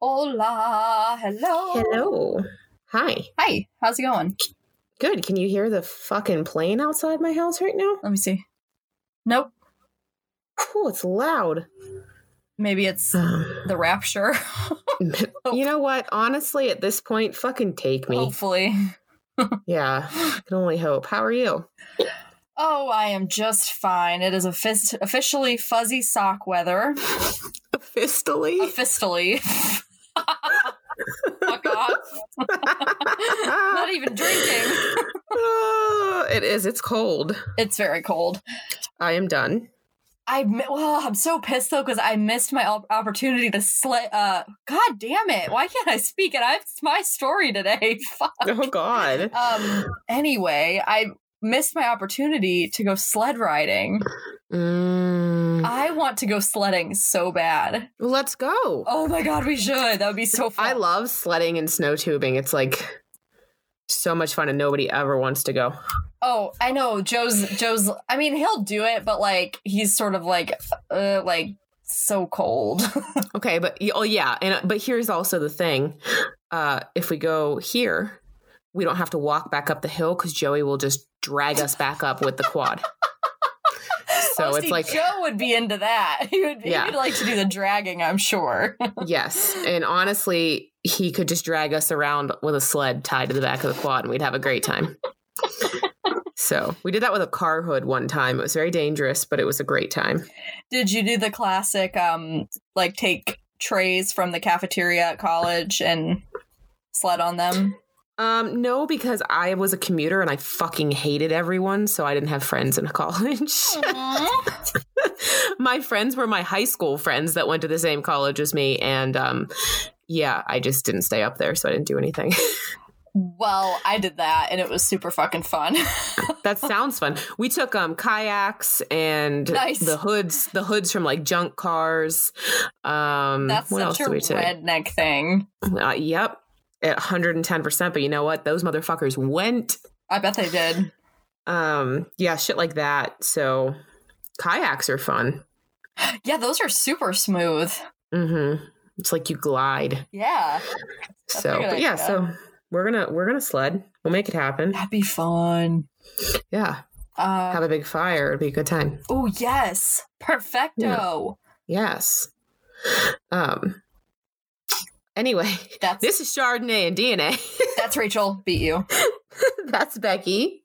Hola. Hello. Hello. Hi. Hi. How's it going? Good. Can you hear the fucking plane outside my house right now? Let me see. Nope. Oh, it's loud. Maybe it's the rapture. you know what? Honestly, at this point, fucking take me. Hopefully. yeah, I can only hope. How are you? Oh, I am just fine. It is offic- officially fuzzy sock weather. Officially? Officially. Fuck off. Not even drinking. Oh, it is. It's cold. It's very cold. I am done. I well, I'm so pissed though because I missed my opportunity to slay. Uh, God damn it! Why can't I speak? And I, it's my story today. Fuck. Oh God. Um. Anyway, I missed my opportunity to go sled riding. Mm. I want to go sledding so bad. Let's go. Oh my god, we should. That would be so fun. I love sledding and snow tubing. It's like so much fun, and nobody ever wants to go. Oh, I know. Joe's Joe's. I mean, he'll do it, but like he's sort of like, uh, like so cold. Okay, but oh yeah, and but here's also the thing: uh, if we go here, we don't have to walk back up the hill because Joey will just drag us back up with the quad. So Oh, it's see, like Joe would be into that. He would. Yeah. He'd like to do the dragging. I'm sure. yes, and honestly, he could just drag us around with a sled tied to the back of the quad, and we'd have a great time. so we did that with a car hood one time. It was very dangerous, but it was a great time. Did you do the classic, um, like take trays from the cafeteria at college and sled on them? Um, no, because I was a commuter and I fucking hated everyone, so I didn't have friends in college. my friends were my high school friends that went to the same college as me, and um, yeah, I just didn't stay up there, so I didn't do anything. well, I did that, and it was super fucking fun. that sounds fun. We took um kayaks and Nice. the hoods, the hoods from like junk cars. Um, That's what else such a did we take? redneck thing. Uh, yep, at 110. percent But you know what? Those motherfuckers went. I bet they did. Um, yeah, shit like that. So kayaks are fun. Yeah, those are super smooth. Mm-hmm. It's like you glide. Yeah, so but yeah, so we're gonna we're gonna sled. We'll make it happen. that'd be fun. Yeah. Uh, Have a big fire. It'd be a good time. oh yes, perfecto. Yes. Um anyway, That's this is Chardonnay and DNA. that's Rachel beat you, That's Becky.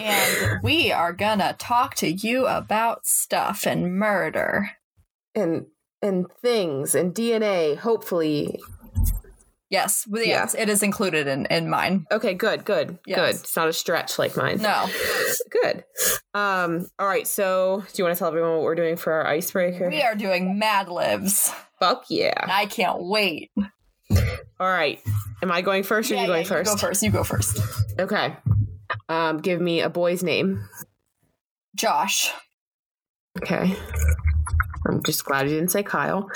and we are gonna talk to you about stuff and murder. And and things and DNA, hopefully. Yes, yes, it is included in in mine. Okay, good, good, Yes. good. It's not a stretch like mine. No, Good. Um, all right, so do you want to tell everyone what we're doing for our icebreaker? we are doing Mad Libs. Fuck yeah. I can't wait. All right. Am I going first or Yeah, you going yeah, first? You go first. You go first. Okay. Um, give me a boy's name. Josh. Okay. I'm just glad you didn't say Kyle.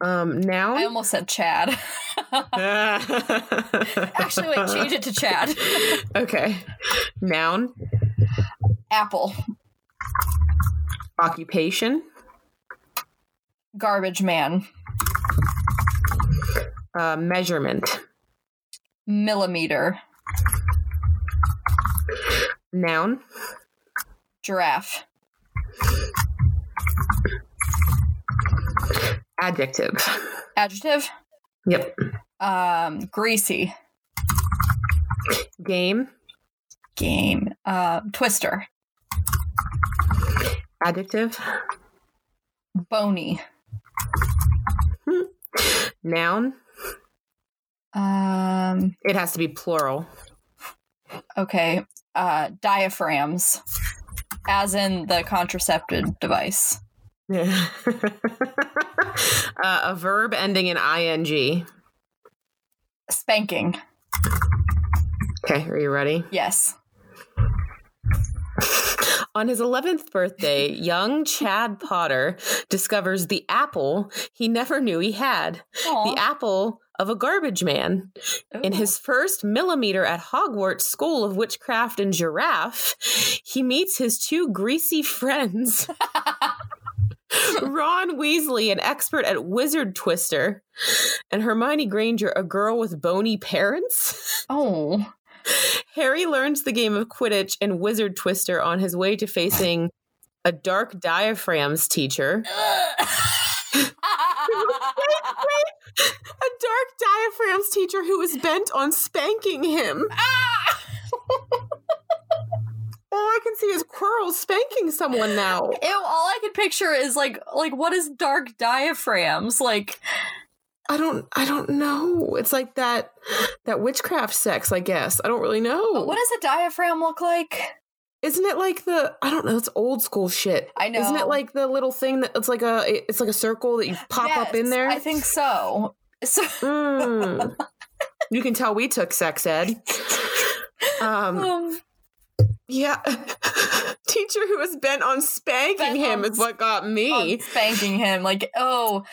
Um, now I almost said Chad. Actually, wait, change it to Chad. okay. Noun. Apple. Occupation. Garbage man. Uh, measurement. Millimeter. Noun. Giraffe. Adjective. Adjective. Yep. Um, greasy. Game. Game. Uh, twister. Adjective. Bony. Noun. Um, It has to be plural. okay. Uh, diaphragms. As in the contraceptive device. uh, a verb ending in ing. Spanking. Okay, are you ready? Yes. On his 11th birthday, young Chad Potter discovers the apple he never knew he had. Aw. The apple of a garbage man. In his oh. first millimeter at Hogwarts School of Witchcraft and Giraffe, he meets his two greasy friends Ron Weasley, an expert at Wizard Twister, and Hermione Granger, a girl with bony parents. Oh. Harry learns the game of Quidditch and Wizard Twister on his way to facing a dark diaphragms teacher. a dark diaphragms teacher who was bent on spanking him. All I can see is Quirrell spanking someone now. Ew, all I can picture is like like what is dark diaphragms? Like I don't I don't know. It's like that that witchcraft sex, I guess. I don't really know. what does a diaphragm look like? Isn't it like the I don't know, it's old school shit. I know. Isn't it like the little thing that it's like a it's like a circle that you pop up in there? I think so. So Mm. you can tell we took sex ed. Um um, yeah. Teacher who was bent on spanking Bent him on is what got me. spanking him like oh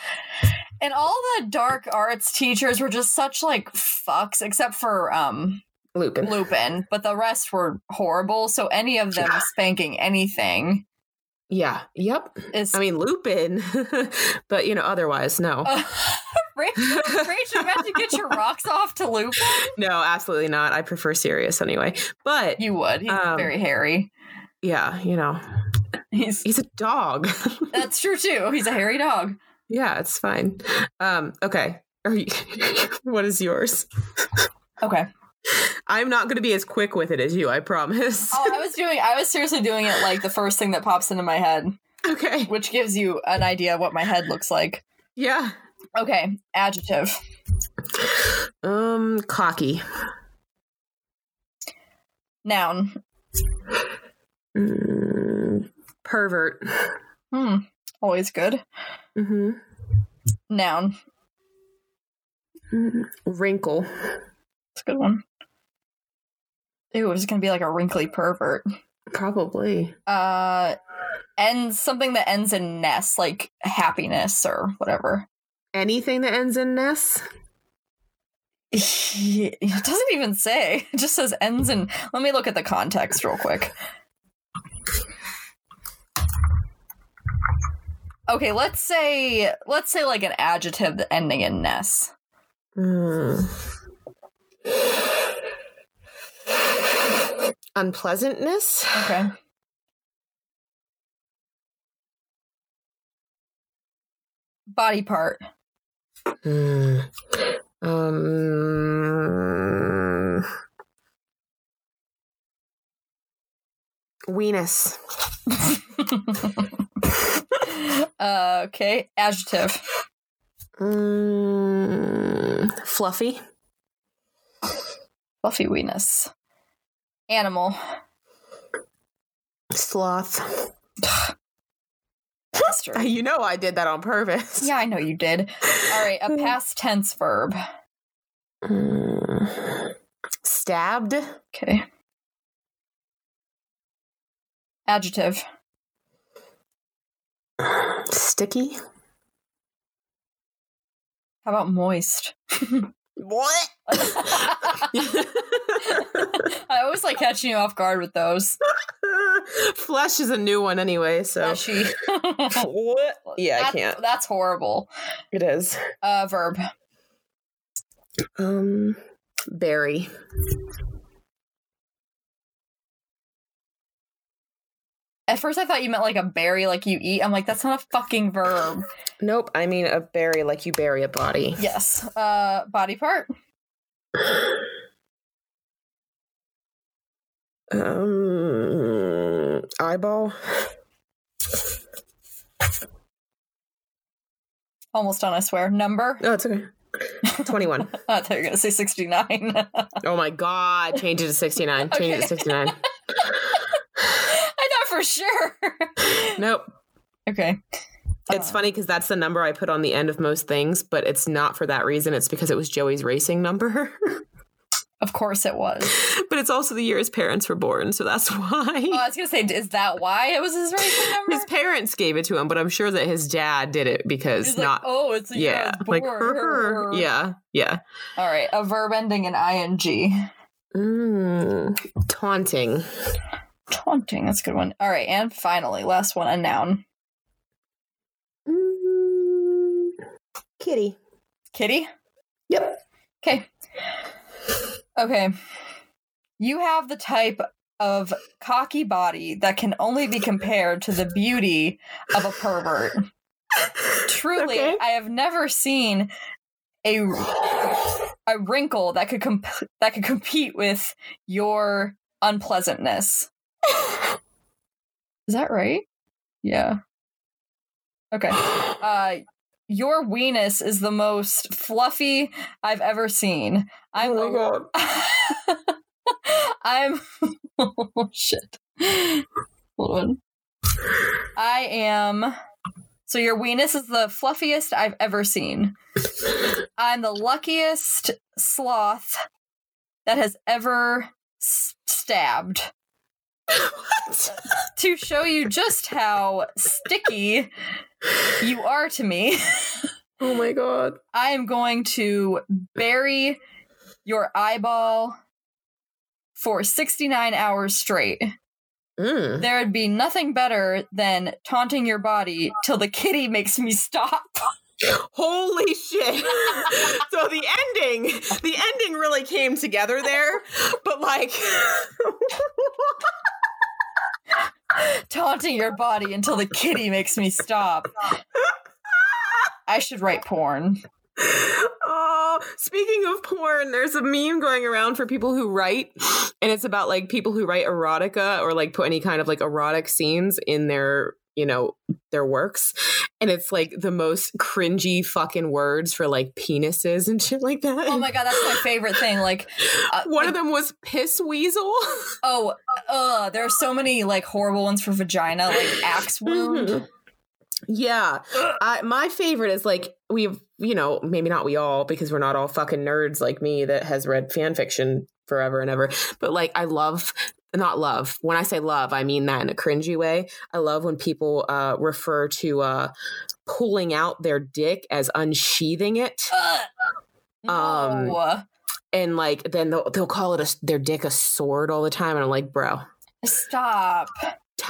and all the dark arts teachers were just such like fucks except for um Lupin. Lupin, but the rest were horrible. So any of them spanking anything Yeah. Yep. is I mean Lupin. but you know, otherwise, no. Uh, Rachel, Rachel, about to get your rocks off to Lupin? No, absolutely not. I prefer Sirius anyway. But You would. He's Um, very hairy. yeah, you know, He's he's a dog. that's true too. He's a hairy dog. yeah, it's fine. Um, okay. Are you, what is yours? Okay. I'm not going to be as quick with it as you, I promise. Oh, I was doing. I was seriously doing it like the first thing that pops into my head, okay. which gives you an idea of what my head looks like. Yeah. Okay. Adjective. Um, cocky. Noun. Mm, pervert. Hmm. Always good. hmm Noun. Wrinkle. It's a good one. Ew, was gonna be like a wrinkly pervert. Probably. Uh, ends something that ends in ness, like happiness or whatever. Anything that ends in ness? It doesn't even say. It just says ends in. Let me look at the context real quick. Okay, let's say let's say like an adjective ending in ness. Mm. Unpleasantness? Okay. Body part. Mm. Um, weenus. uh, okay, adjective. Mm, fluffy. Fluffy weenus. Animal. Sloth. You know I did that on purpose. Yeah, I know you did. All right, a past tense verb. Mm, stabbed. Okay. Adjective. Sticky. How about moist? What? I always like catching you off guard with those. Flesh is a new one anyway, so. Fleshy. what? Yeah, I can't. That's horrible. It is. Uh, verb. Um, berry. At first, I thought you meant like a berry, like you eat. I'm like, that's not a fucking verb. Nope, I mean a berry like you bury a body. Yes. Uh, body part. Um, eyeball. Almost done, I swear. Number. Oh, it's okay. 21. I thought you were gonna say 69. oh my god, change it to 69. Change it to 69. For sure. Nope. Okay. It's Uh, funny because that's the number I put on the end of most things, but it's not for that reason. It's because it was Joey's racing number. Of course it was. but it's also the year his parents were born, so that's why. Oh, I was gonna say, is that why it was his racing number? his parents gave it to him, but I'm sure that his dad did it because He's not. like, oh, it's yeah, like born." her. Yeah, yeah. All right, a verb ending in ing. Mm, taunting. Oh, Taunting. That's a good one. All right, and finally, last one, a noun. Mm, kitty. Kitty? Yep. Okay. Okay. You have the type of cocky body that can only be compared to the beauty of a pervert. Truly, Okay. I have never seen a a wrinkle that could comp- that could compete with your unpleasantness. Is that right? Yeah. Okay. Uh your weenus is the most fluffy I've ever seen. I'm oh my god. I'm oh shit. Hold on. I am so your weenus is the fluffiest I've ever seen. I'm the luckiest sloth that has ever s- stabbed. To show you just how sticky you are to me, Oh my god. I am going to bury your eyeball for 69 hours straight. Mm. There would be nothing better than taunting your body till the kitty makes me stop. Holy shit. so the ending, the ending really came together there, but like taunting your body until the kitty makes me stop. I should write porn. Oh, speaking of porn, there's a meme going around for people who write, and it's about like people who write erotica or like put any kind of like erotic scenes in their, you know, their works. And it's like the most cringy fucking words for like penises and shit like that. Oh my god, that's my favorite thing. Like, uh, One of them was piss weasel. oh, uh, there are so many like horrible ones for vagina, like axe wound. Mhm. Yeah. I, my favorite is like we've, you know, maybe not we all because we're not all fucking nerds like me that has read fan fiction forever and ever. But like I love not love. When I say love, I mean that in a cringy way. I love when people uh refer to uh pulling out their dick as unsheathing it. Ugh. No. Um, And like then they'll they'll call it a, their dick a sword all the time and I'm like, "Bro, Stop.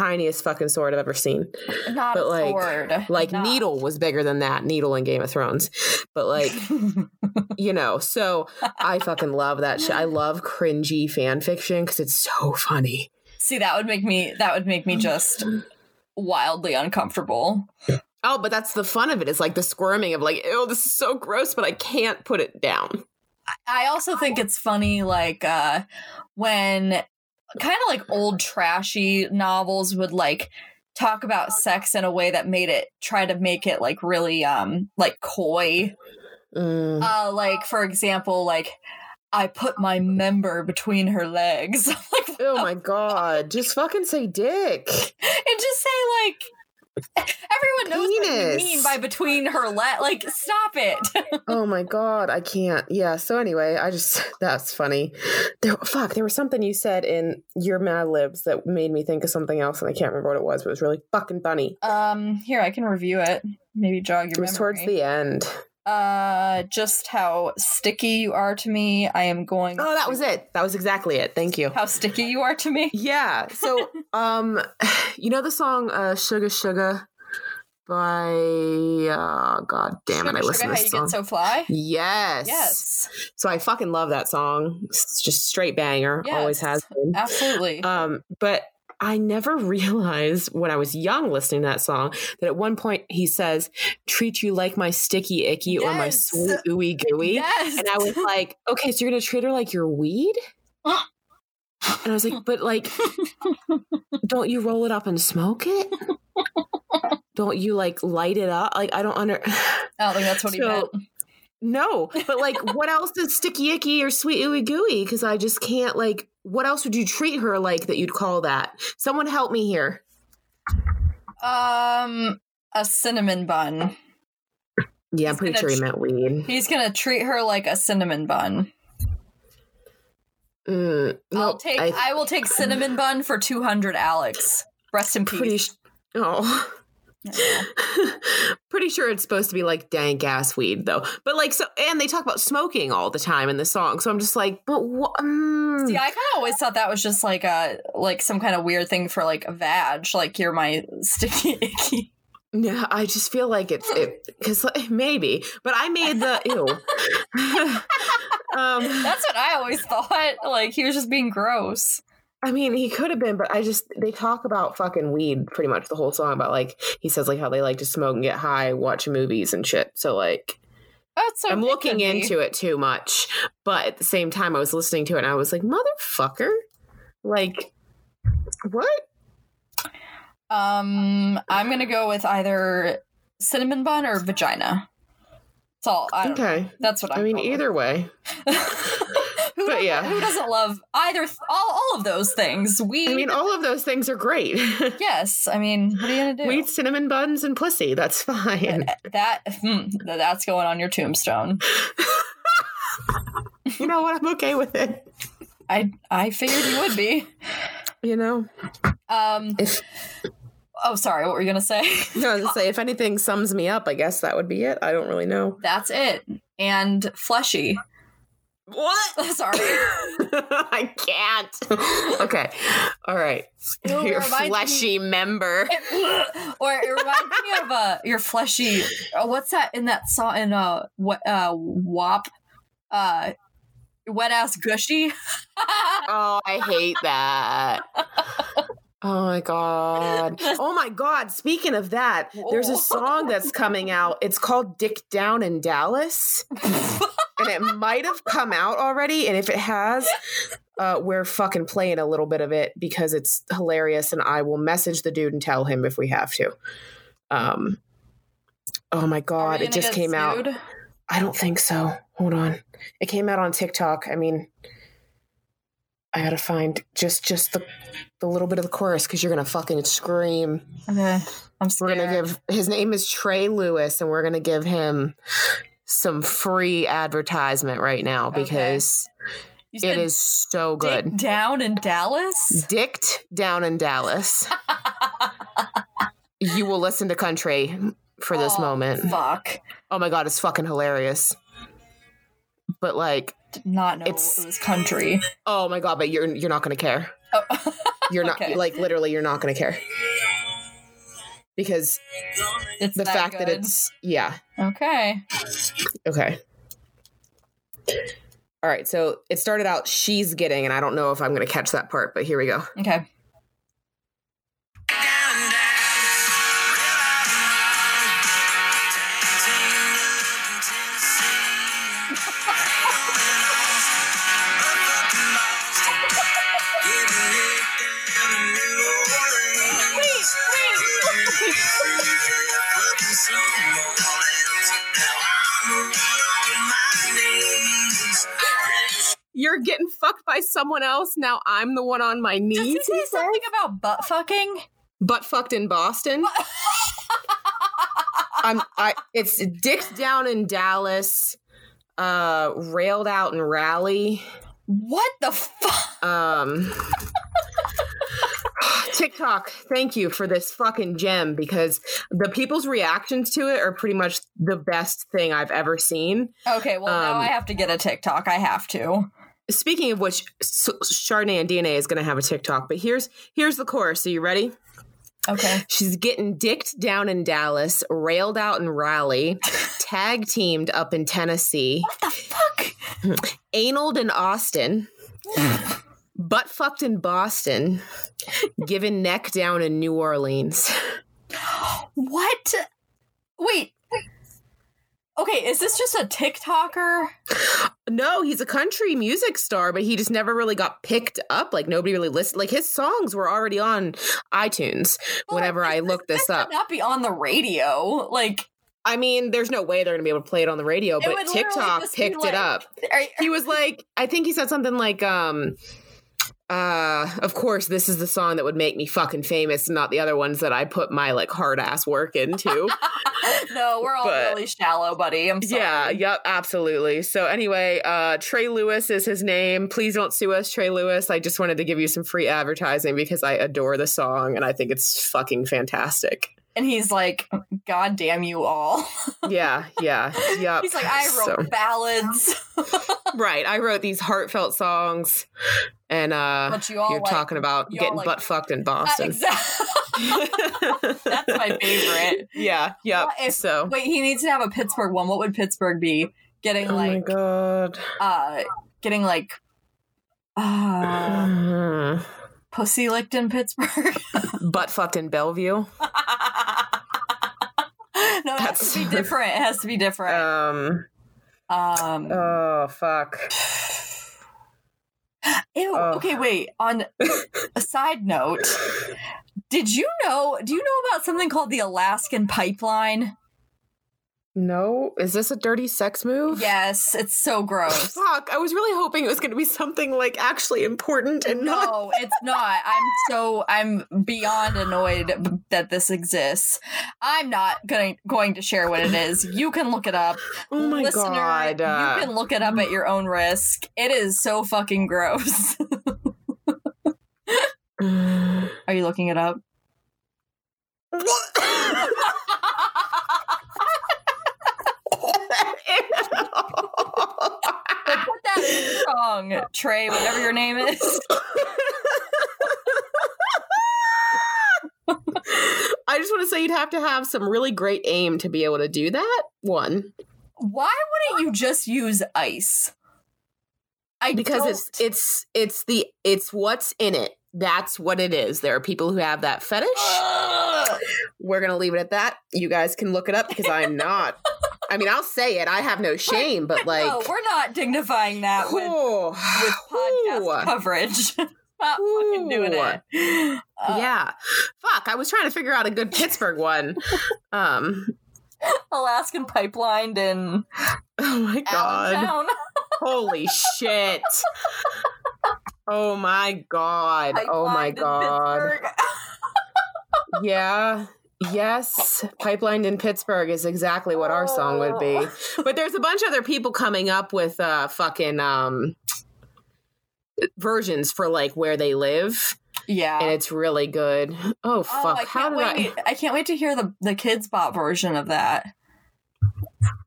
Tiniest fucking sword I've ever seen." Not But, a like- sword. Like Not. Needle was bigger than that, Needle in Game of Thrones. But like you know so i fucking love that shit i love cringy fan fiction because it's so funny See, that would make me that would make me just wildly uncomfortable. oh but that's the fun of it. it is like the squirming of like oh this is so gross but i can't put it down I also think it's funny like uh when kind of like old trashy novels would like talk about sex in a way that made it try to make it like really um like coy. Mm. Uh like for example like I put my member between her legs. like oh my god just fucking say dick and just say like everyone knows what you mean by between her leg. Like stop it. oh my god i can't yeah so anyway i just that's funny there fuck there was something you said in your mad libs that made me think of something else and i can't remember what it was but it was really fucking funny um here I can review it. Maybe jog your it was towards the end uh just how sticky you are to me i am going oh that was it that was exactly it thank you how sticky you are to me Yeah. So, um, you know the song uh, "Sugar Sugar" by uh, God damn it, I Sugar, listen Sugar, to how this you song. get so fly yes. yes So I fucking love that song. It's just straight banger. Always has been. absolutely Um, but I never realized when I was young listening to that song that at one point he says, "Treat you like my sticky icky or my sweet ooey gooey." yes And I was like, okay, so you're gonna treat her like your weed? And I was like, but like, don't you roll it up and smoke it? Don't you like light it up? Like, I don't under. i don't think that's what he meant No, but like, what else is sticky icky or sweet ooey gooey? Because I just can't like. What else would you treat her like that you'd call that? Someone help me here. um a cinnamon bun Yeah, I'm pretty sure he tr- meant weed. he's gonna treat her like a cinnamon bun Mm, i'll take I, I, will take cinnamon bun for 200 alex rest in peace Sh- oh. Pretty sure it's supposed to be like dank ass weed though. But like so and they talk about smoking all the time in the song. So I'm just like, but what mm. See, I kind of always thought that was just like a like some kind of weird thing for like a vag, like you're my sticky icky. Yeah, I just feel like it's it because maybe, but I made the ew. um, That's what I always thought. Like he was just being gross. I mean, he could have been, but I just they talk about fucking weed pretty much the whole song about like he says like how they like to smoke and get high, watch movies and shit. So like so I'm looking into it too much, but at the same time, I was listening to it and I was like, motherfucker, like what? Um, I'm gonna go with either cinnamon bun or vagina. That's all. I don't know. Okay, That's what I'm I mean going with. either way. who, but doesn't- yeah. who doesn't love either all, all of those things? We I mean, all of those things are great. yes. I mean, what are you gonna do? Weed, cinnamon buns, and pussy. That's fine. that hmm, that's going on your tombstone. you know what? I'm okay with it. I I figured you would be. You know, Um. if Oh, sorry. What were you gonna say? no, I was gonna say if anything sums me up, I guess that would be it. I don't really know. That's it. And fleshy. What? Sorry. I can't. okay. All right. It Your reminds me- fleshy member. or it reminds me of uh your fleshy. Uh, what's that in that song in uh what uh WAP? Uh, wet ass gushy. Oh, I hate that. Oh my god. Oh my god. Speaking of that, there's a song that's coming out. It's called Dick Down in Dallas. And it might have come out already. And if it has, uh, we're fucking playing a little bit of it because it's hilarious. And I will message the dude and tell him if we have to. Um, oh my god, it just came out. I don't think so. Hold on. It came out on TikTok. I mean, I gotta find just just the the little bit of the chorus because you're gonna fucking scream. Okay, I'm We're gonna give his name is Trey Lewis, and we're gonna give him some free advertisement right now because You it is so Dick good. down in Dallas. Dicked down in Dallas. you will listen to country for this Oh, moment. Fuck. Oh my god, it's fucking hilarious. But like, Did not know It's- it was country. oh my god, but you're you're not gonna care. Oh. You're not Okay. like literally you're not gonna care. Because it's the that fact that it's yeah. okay. Okay. All right, so it started out she's getting, and I don't know if I'm gonna catch that part, but here we go. Okay. You're getting fucked by someone else. Now I'm the one on my Does knees. he say something about butt fucking? Butt fucked in Boston. I'm I it's dicked down in Dallas, uh railed out in Raleigh. What the fuck? Um TikTok, thank you for this fucking gem because the people's reactions to it are pretty much the best thing I've ever seen. Okay, well now Um, I have to get a TikTok. I have to. Speaking of which, Chardonnay and DNA is going to have a TikTok, but here's here's the chorus. Are you ready? Okay. She's getting dicked down in Dallas, railed out in Raleigh, tag teamed up in Tennessee, What the fuck? analed in Austin, butt fucked in Boston, given neck down in New Orleans. What? Wait. Okay, is this just a TikToker? No, he's a country music star, but he just never really got picked up. Like nobody really listened. Like his songs were already on iTunes whenever I looked this This up. not be on the radio. Like, I mean, there's no way they're gonna be able to play it on the radio, but TikTok picked like- it up. are, He was like, I think he said something like, um, uh, of course, this is the song that would make me fucking famous, not the other ones that I put my like hard ass work into. no, we're all But- really shallow, buddy. I'm sorry. yeah, yep, absolutely. So anyway, uh, Trey Lewis is his name. Please don't sue us, Trey Lewis. I just wanted to give you some free advertising because I adore the song and I think it's fucking fantastic. And he's like, God damn you all. Yeah, yeah, yep. he's like, I wrote So- ballads. right. I wrote these heartfelt songs, and uh, But you all you're like- talking about you getting like- butt fucked in Boston. exactly. That's my favorite. Yeah, yep. What if- so Wait, he needs to have a Pittsburgh one. What would Pittsburgh be? Getting like Oh my god. uh getting like uh. pussy licked in Pittsburgh. Butt fucked in Bellevue. no, it has to be different. It has to be different. Um Um oh fuck. Ew. Ugh. Okay, wait. On a side note, did you know? Do you know about something called the Alaskan Pipeline? No, is this a dirty sex move? Yes, it's so gross. Fuck, I was really hoping it was going to be something like actually important and not No, it's not. I'm so I'm beyond annoyed that this exists. I'm not going going to share what it is. You can look it up. Oh my Listener, god. uh, you can look it up at your own risk. It is so fucking gross. Are you looking it up? But put that in the song, Trey, whatever your name is. I just want to say you'd have to have some really great aim to be able to do that. One, Why wouldn't you just use ice? I because don't- it's it's it's the it's what's in it. That's what it is. There are people who have that fetish. Ugh. We're gonna leave it at that. You guys can look it up because I'm not. I mean, I'll say it. I have no shame, but like, no, we're not dignifying that with with podcast coverage. not fucking doing it. Uh, yeah. Fuck. I was trying to figure out a good Pittsburgh one. Um. Alaskan pipeline in Oh my god. Holy shit. Oh my god. Oh my god. Yeah. Yes. Pipelined in Pittsburgh is exactly what our song would be. Oh. But there's a bunch of other people coming up with uh fucking um versions for like where they live Yeah. and it's really good. Oh Oh, fuck. I How did wait. I... can't wait to hear the the Kidz Bop version of that.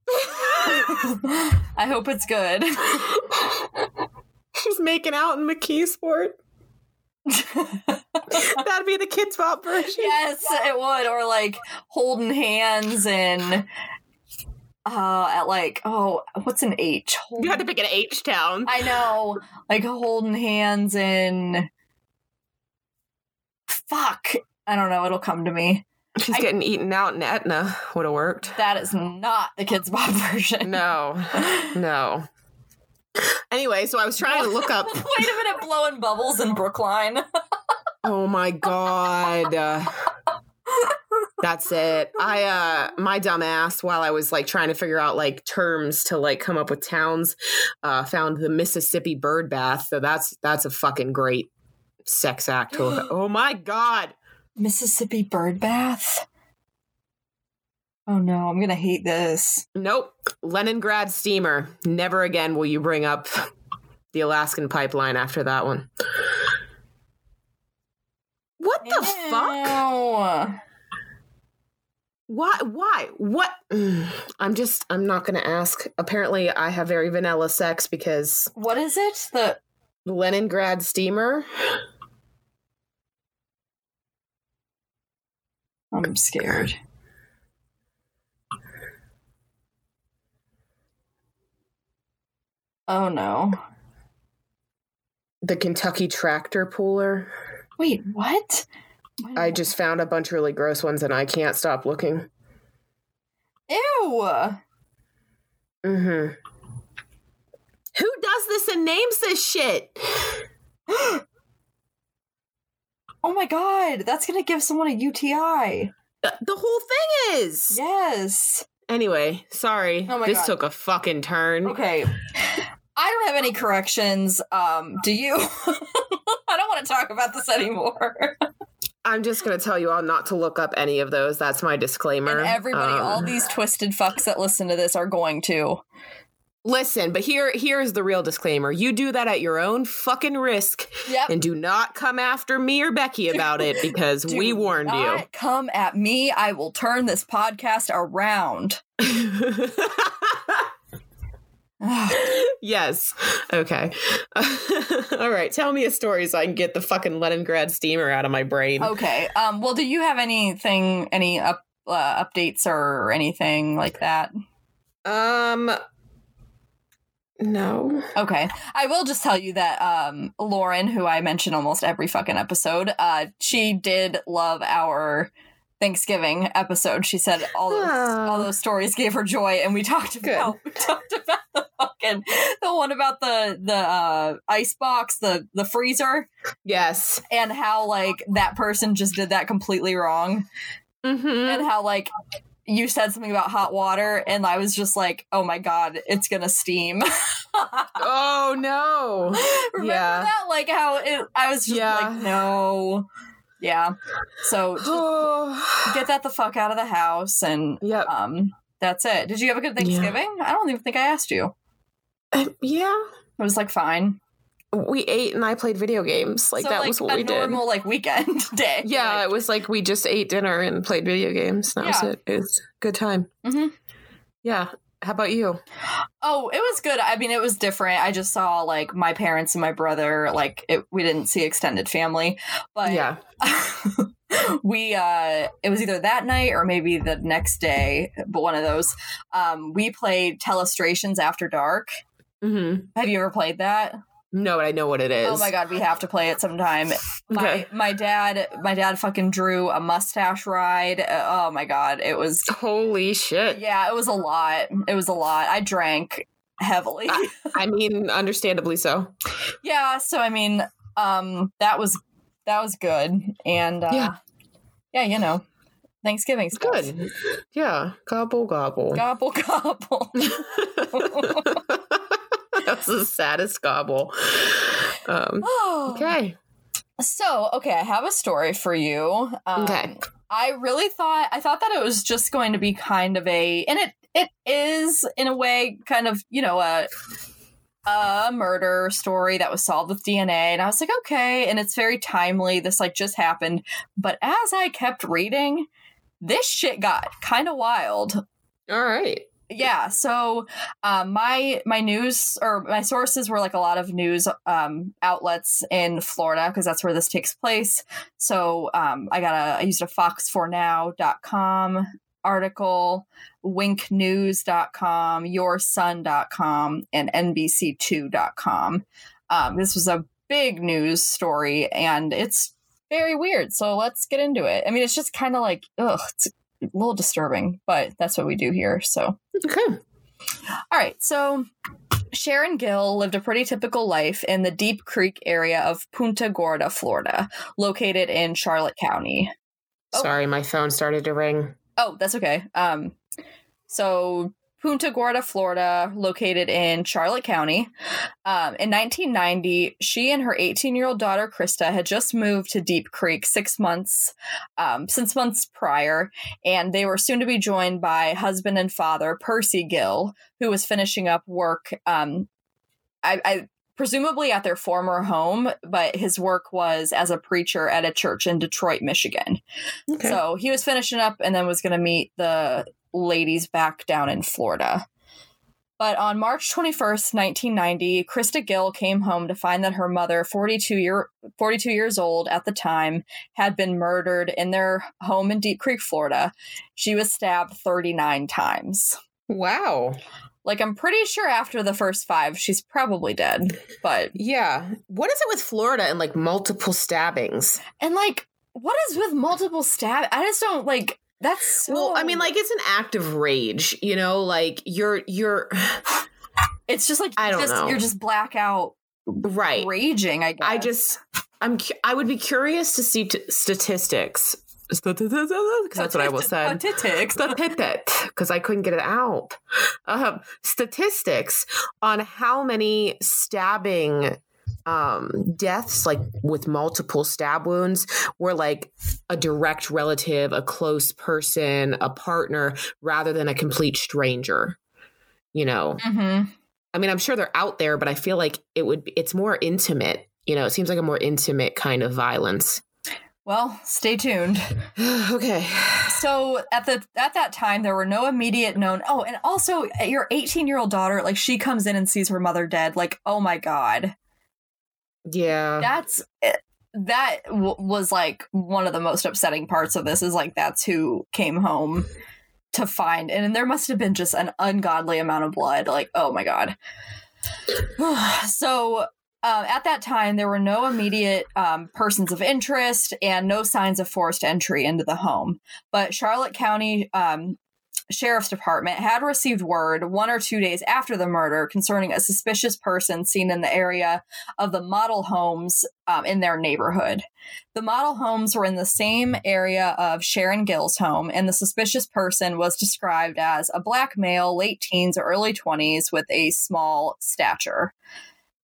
I I hope it's good. She's making out in McKeesport. That'd be the Kidz Bop version. yes, it would. Or like holding hands and uh at like oh what's an H? You had to pick an H town. I know, like holding hands in. Fuck, I don't know. It'll come to me. She's I- getting eaten out in Etna. Would have worked. That is not the Kidz Bop version. No, no. Anyway, so I was trying to look up. Wait a minute, blowing bubbles in Brookline. Oh my god. Uh, that's it. I uh my dumb ass while I was like trying to figure out like terms to like come up with towns, uh found the Mississippi bird bath. So that's that's a fucking great sex act. at. oh my god. Mississippi bird bath. Oh no, I'm gonna hate this. Nope. Leningrad steamer. Never again will you bring up the Alaskan pipeline after that one. What the fuck? Why? Why? What? I'm just, I'm not going to ask. Apparently, I have very vanilla sex because What is it? The Leningrad steamer. I'm scared. Oh no. The Kentucky tractor puller. Wait, what? I just found a bunch of really gross ones and I can't stop looking. Ew. hmm Who does this and names this shit? Oh my god, that's gonna give someone a UTI. The, the whole thing is. Yes. Anyway, sorry. Oh my this God. took a fucking turn. Okay. I don't have any corrections. Um, do you? I don't want to talk about this anymore. I'm just going to tell you all not to look up any of those. That's my disclaimer. And everybody, all Um, these twisted fucks that listen to this are going to. Listen, but here here's the real disclaimer. You do that at your own fucking risk Yep. and do not come after me or Becky about it because we warned not Come at me. I will turn this podcast around. yes. Okay. All right. Tell me a story so I can get the fucking Leningrad steamer out of my brain. okay. Um. Well, do you have anything, any up uh, updates or anything like that? Um. No. Okay. I will just tell you that um Lauren, who I mention almost every fucking episode, uh, she did love our Thanksgiving episode. She said all those all those stories gave her joy, and we talked Good. about we talked about the fucking the one about the the uh, ice box, the the freezer, Yes. and how like that person just did that completely wrong, Mm-hmm. and how like you said something about hot water, and I was just like, oh my god, it's gonna steam. Oh no. Remember Yeah. that? Like how it, I was just Yeah. like, no. Yeah. So get that the fuck out of the house and yep. um that's it. Did you have a good Yeah. Thanksgiving? I don't even think I asked you. yeah. It was like fine. We ate and I played video games. Like so, that like was what a we did. normal like weekend day. Yeah, Like, it was like we just ate dinner and played video games. That was Yeah. it. It was a good time. Mhm. Yeah. How about you? Oh, it was good. I mean, it was different. I just saw like my parents and my brother. Like, it, we didn't see extended family, but yeah. we uh it was either that night or maybe the next day but one of those um we played telestrations after dark Mm-hmm. have you ever played that No, but I know what it is. oh my god we have to play it sometime my Okay. my dad my dad fucking drew a mustache ride Uh, oh my god it was Holy shit. yeah it was a lot it was a lot i drank heavily I mean, understandably so. yeah so i mean um that was that was good and uh Yeah. yeah you know Thanksgiving's. Good. Yeah. Gobble gobble. gobble gobble That's the saddest gobble. Um, Oh. okay. So, okay, I have a story for you. Um, Okay. I really thought I thought that it was just going to be kind of a, and it it is in a way kind of you know a a murder story that was solved with DNA, and I was like, okay, and it's very timely. This like just happened, but as I kept reading, this shit got kind of wild. All right. Yeah so um, my my news or my sources were like a lot of news um, outlets in florida because that's where this takes place. So um, i got a i used a fox4now.com article winknews.com yoursun.com and nbc2.com um, this was a big news story and it's very weird so let's get into it. I mean it's just kind of like ugh a little disturbing but that's what we do here so Okay. all right, so Sharon Gill lived a pretty typical life in the Deep Creek area of Punta Gorda, Florida, located in Charlotte County. Oh. Sorry, my phone started to ring. Oh, that's okay. Um, so Punta Gorda, Florida, located in Charlotte County. Um, in 1990, she and her 18 year old daughter Krista had just moved to Deep Creek six months, um, six months prior, and they were soon to be joined by husband and father Percy Gill, who was finishing up work. Um, I, I presumably at their former home, but his work was as a preacher at a church in Detroit, Michigan. Okay. So he was finishing up and then was going to meet the ladies back down in Florida. But on March 21st, 1990, Krista Gill came home to find that her mother, 42, year, 42 years old at the time, had been murdered in their home in Deep Creek, Florida. She was stabbed 39 times. wow. Like, I'm pretty sure after the first five, she's probably dead. But, Yeah. What is it with Florida and like multiple stabbings? and like, what is with multiple stab? I just don't like. That's so, Well, I mean, like it's an act of rage, you know, like you're you're it's just like I don't just, know. You're just blackout right. raging. I guess. I just I'm I would be curious to see t- statistics because that's what I almost said. Statistics. Because I couldn't get it out. Um, statistics on how many stabbing um deaths like with multiple stab wounds were like a direct relative a close person a partner rather than a complete stranger you know hmm i mean i'm sure they're out there but i feel like it would be, it's more intimate you know it seems like a more intimate kind of violence Well, stay tuned. okay. So at the at that time, there were no immediate known. Oh, and also your 18 year old daughter, like she comes in and sees her mother dead. Like, oh my god, Yeah. that's eh, that w- was like one of the most upsetting parts of this. Is like that's who came home to find, and there must have been just an ungodly amount of blood. Like, oh my god. so um, at that time, there were no immediate um, persons of interest and no signs of forced entry into the home. But Charlotte County um, Sheriff's Department had received word one or two days after the murder concerning a suspicious person seen in the area of the model homes um, in their neighborhood. The model homes were in the same area of Sharon Gill's home, and the suspicious person was described as a black male, late teens or early 20s, with a small stature.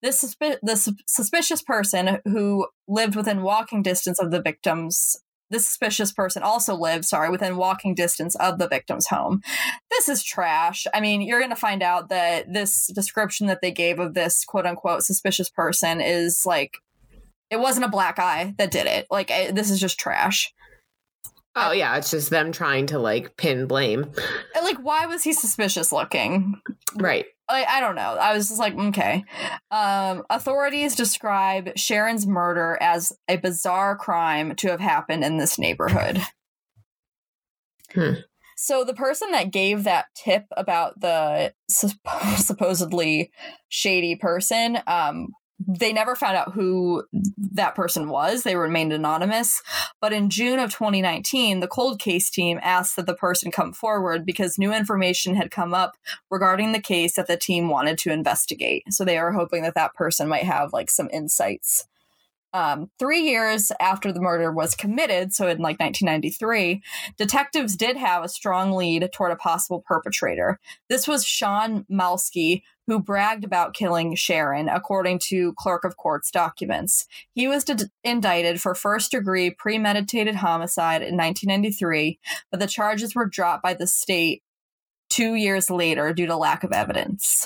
This the sus- suspicious person who lived within walking distance of the victims. This suspicious person also lived, sorry, within walking distance of the victim's home. This is trash. I mean, you're going to find out that this description that they gave of this quote unquote suspicious person is like, it wasn't a black eye that did it. Like, I, this is just trash. Oh yeah, it's just them trying to like pin blame. Like, why was he suspicious looking? Right. Like I don't know. I was just like, okay. Um, authorities describe Sharon's murder as a bizarre crime to have happened in this neighborhood. Hmm. So the person that gave that tip about the supp- supposedly shady person, um, they never found out who that person was. They remained anonymous. But in June of 2019, the cold case team asked that the person come forward because new information had come up regarding the case that the team wanted to investigate. So they are hoping that that person might have like some insights. Um, three years after the murder was committed, so in like 1993, detectives did have a strong lead toward a possible perpetrator. This was Sean Malsky, who bragged about killing Sharon, according to clerk of court's documents. He was d- indicted for first degree premeditated homicide in 1993, but the charges were dropped by the state two years later due to lack of evidence.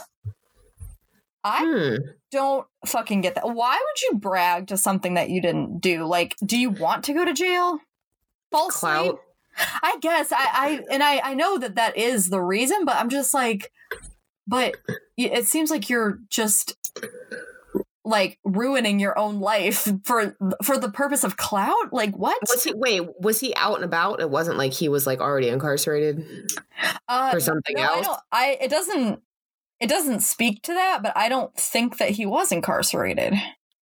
I Hmm. don't fucking get that. Why would you brag to something that you didn't do? Like, do you want to go to jail? Falsely? Clout. I guess I, I and I, I know that that is the reason, but I'm just like, but it seems like you're just like ruining your own life for for the purpose of clout. Like what? Was he wait, was he out and about? It wasn't like he was like already incarcerated Uh, or something no, I else. don't. I it doesn't it doesn't speak to that, but I don't think that he was incarcerated.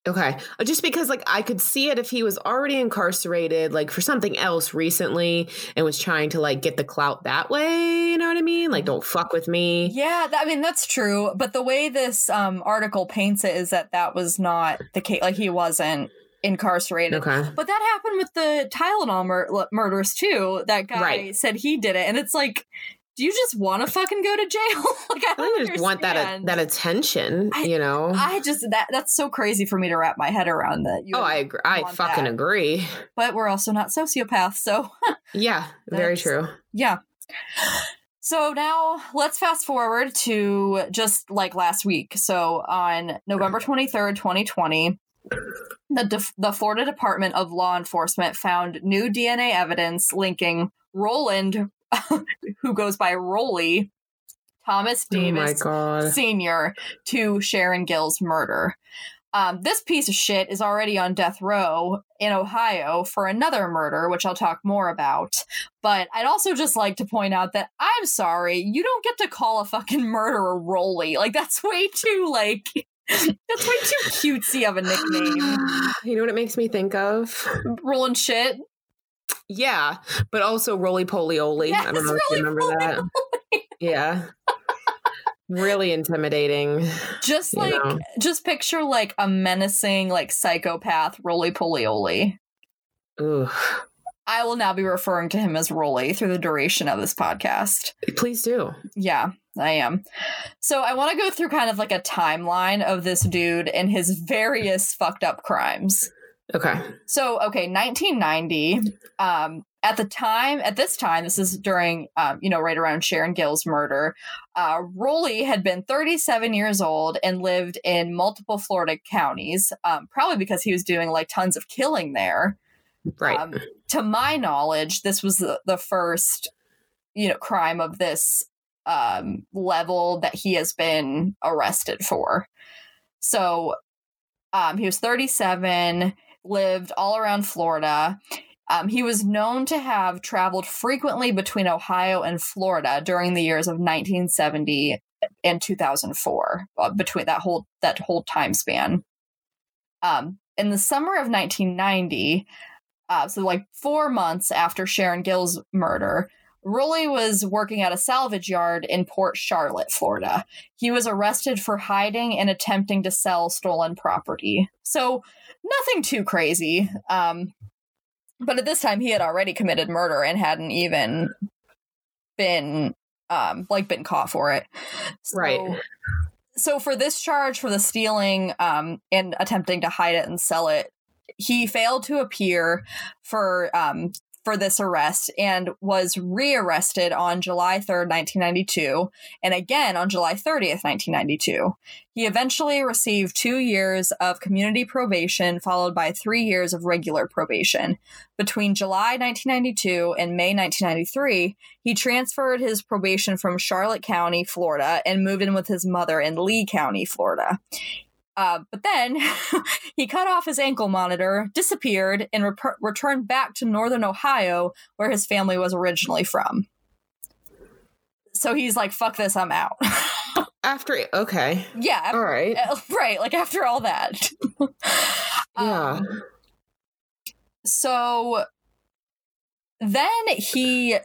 Okay. Uh, Just because like I could see it if he was already incarcerated like for something else recently and was trying to like get the clout that way, you know what I mean? Like don't fuck with me. Yeah, that, I mean that's true, but the way this um, article paints it is that that was not the case. Like he wasn't incarcerated. Okay. But that happened with the Tylenol mur- murders too. That guy Right. said he did it, and it's like, do you just want to fucking go to jail? like I I just want that that attention, I- you know. I just that that's so crazy for me to wrap my head around that. You oh, I agree. I fucking that. agree. but we're also not sociopaths, so Yeah, very true. Yeah. So now let's fast forward to just like last week. So on November 23rd, 2020, the, Def- the Florida Department of Law Enforcement found new DNA evidence linking Roland, who goes by Rolly, Thomas Oh Davis god. Sr., to Sharon Gill's murder. Um, this piece of shit is already on death row in Ohio for another murder, which I'll talk more about. But I'd also just like to point out that I'm sorry, you don't get to call a fucking murderer Rolly. Like that's way too like that's way too cutesy of a nickname. you know what it makes me think of? Rolling shit. Yeah, but also roly poly oly. I don't Yes, know if you remember that. Yeah. Really intimidating. Just like know. just picture like a menacing like psychopath roly poly oly. Ooh. I will now be referring to him as Rolly through the duration of this podcast. Please do. Yeah, I am. So I want to go through kind of like a timeline of this dude and his various fucked up crimes. Okay. So, okay, 1990. Um, at the time, at this time, this is during, um, you know, right around Sharon Gill's murder. Uh, Rolly had been 37 years old and lived in multiple Florida counties, um, probably because he was doing like tons of killing there. Right. Um, to my knowledge, this was the, the first, you know, crime of this um, level that he has been arrested for. So um, he was 37, lived all around Florida. Um, he was known to have traveled frequently between Ohio and Florida during the years of 1970 and 2004, uh, between that whole that whole time span. Um, in the summer of 1990, uh, so like four months after Sharon Gill's murder, Rolly was working at a salvage yard in Port Charlotte, Florida. He was arrested for hiding and attempting to sell stolen property. So nothing too crazy. Um, but at this time, he had already committed murder and hadn't even been um, like been caught for it. So, Right. So for this charge, for the stealing um, and attempting to hide it and sell it, he failed to appear for um, for this arrest and was rearrested on July 3rd, 1992, and again on July 30th, 1992. He eventually received two years of community probation, followed by three years of regular probation. Between July 1992 and May 1993, he transferred his probation from Charlotte County, Florida, and moved in with his mother in Lee County, Florida. Uh, but then he cut off his ankle monitor, disappeared, and rep- returned back to northern Ohio, where his family was originally from. So he's like, fuck this, I'm out. After okay. yeah, All right. uh, right. Like after all that. Yeah. Um, so then he.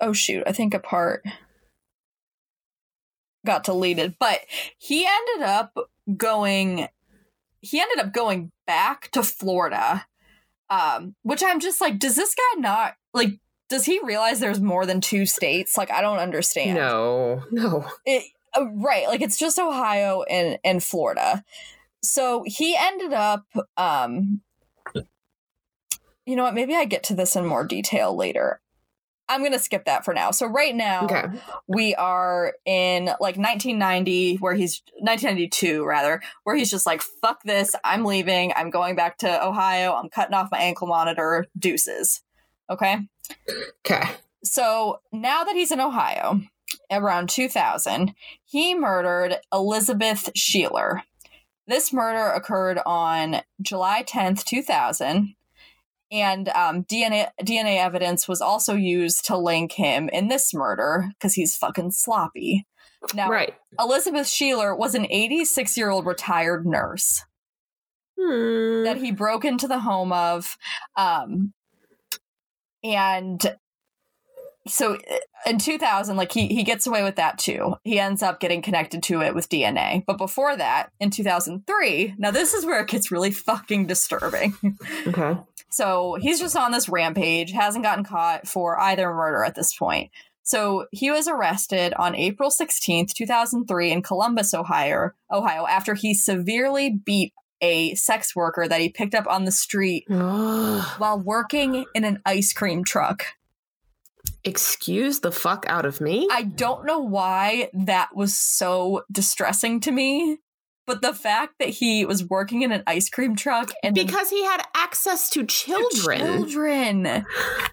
Oh shoot! I think a part got deleted, but he ended up going. He ended up going back to Florida, um, which I'm just like, does this guy not like? Does he realize there's more than two states? Like, I don't understand. No. No. It, uh, right like it's just ohio and and florida so he ended up um you know what maybe i get to this in more detail later i'm gonna skip that for now so right now Okay. we are in like 1990 where he's 1992 rather where he's just like fuck this i'm leaving i'm going back to ohio i'm cutting off my ankle monitor deuces okay Okay. so now that he's in Ohio, around 2000, he murdered Elizabeth Sheeler. This murder occurred on July 10th, 2000, and um, DNA DNA evidence was also used to link him in this murder because he's fucking sloppy. Now, Right. Elizabeth Sheeler was an 86 year old retired nurse Hmm. that he broke into the home of um and so uh, in 2000 like he he gets away with that too he ends up getting connected to it with dna but before that in 2003 now this is where it gets really fucking disturbing Okay. So he's just on this rampage hasn't gotten caught for either murder at this point so he was arrested on April 16th, 2003 in Columbus, Ohio, Ohio after he severely beat a sex worker that he picked up on the street while working in an ice cream truck. Excuse the fuck out of me. I don't know why that was so distressing to me, but the fact that he was working in an ice cream truck and because he had access to children. children.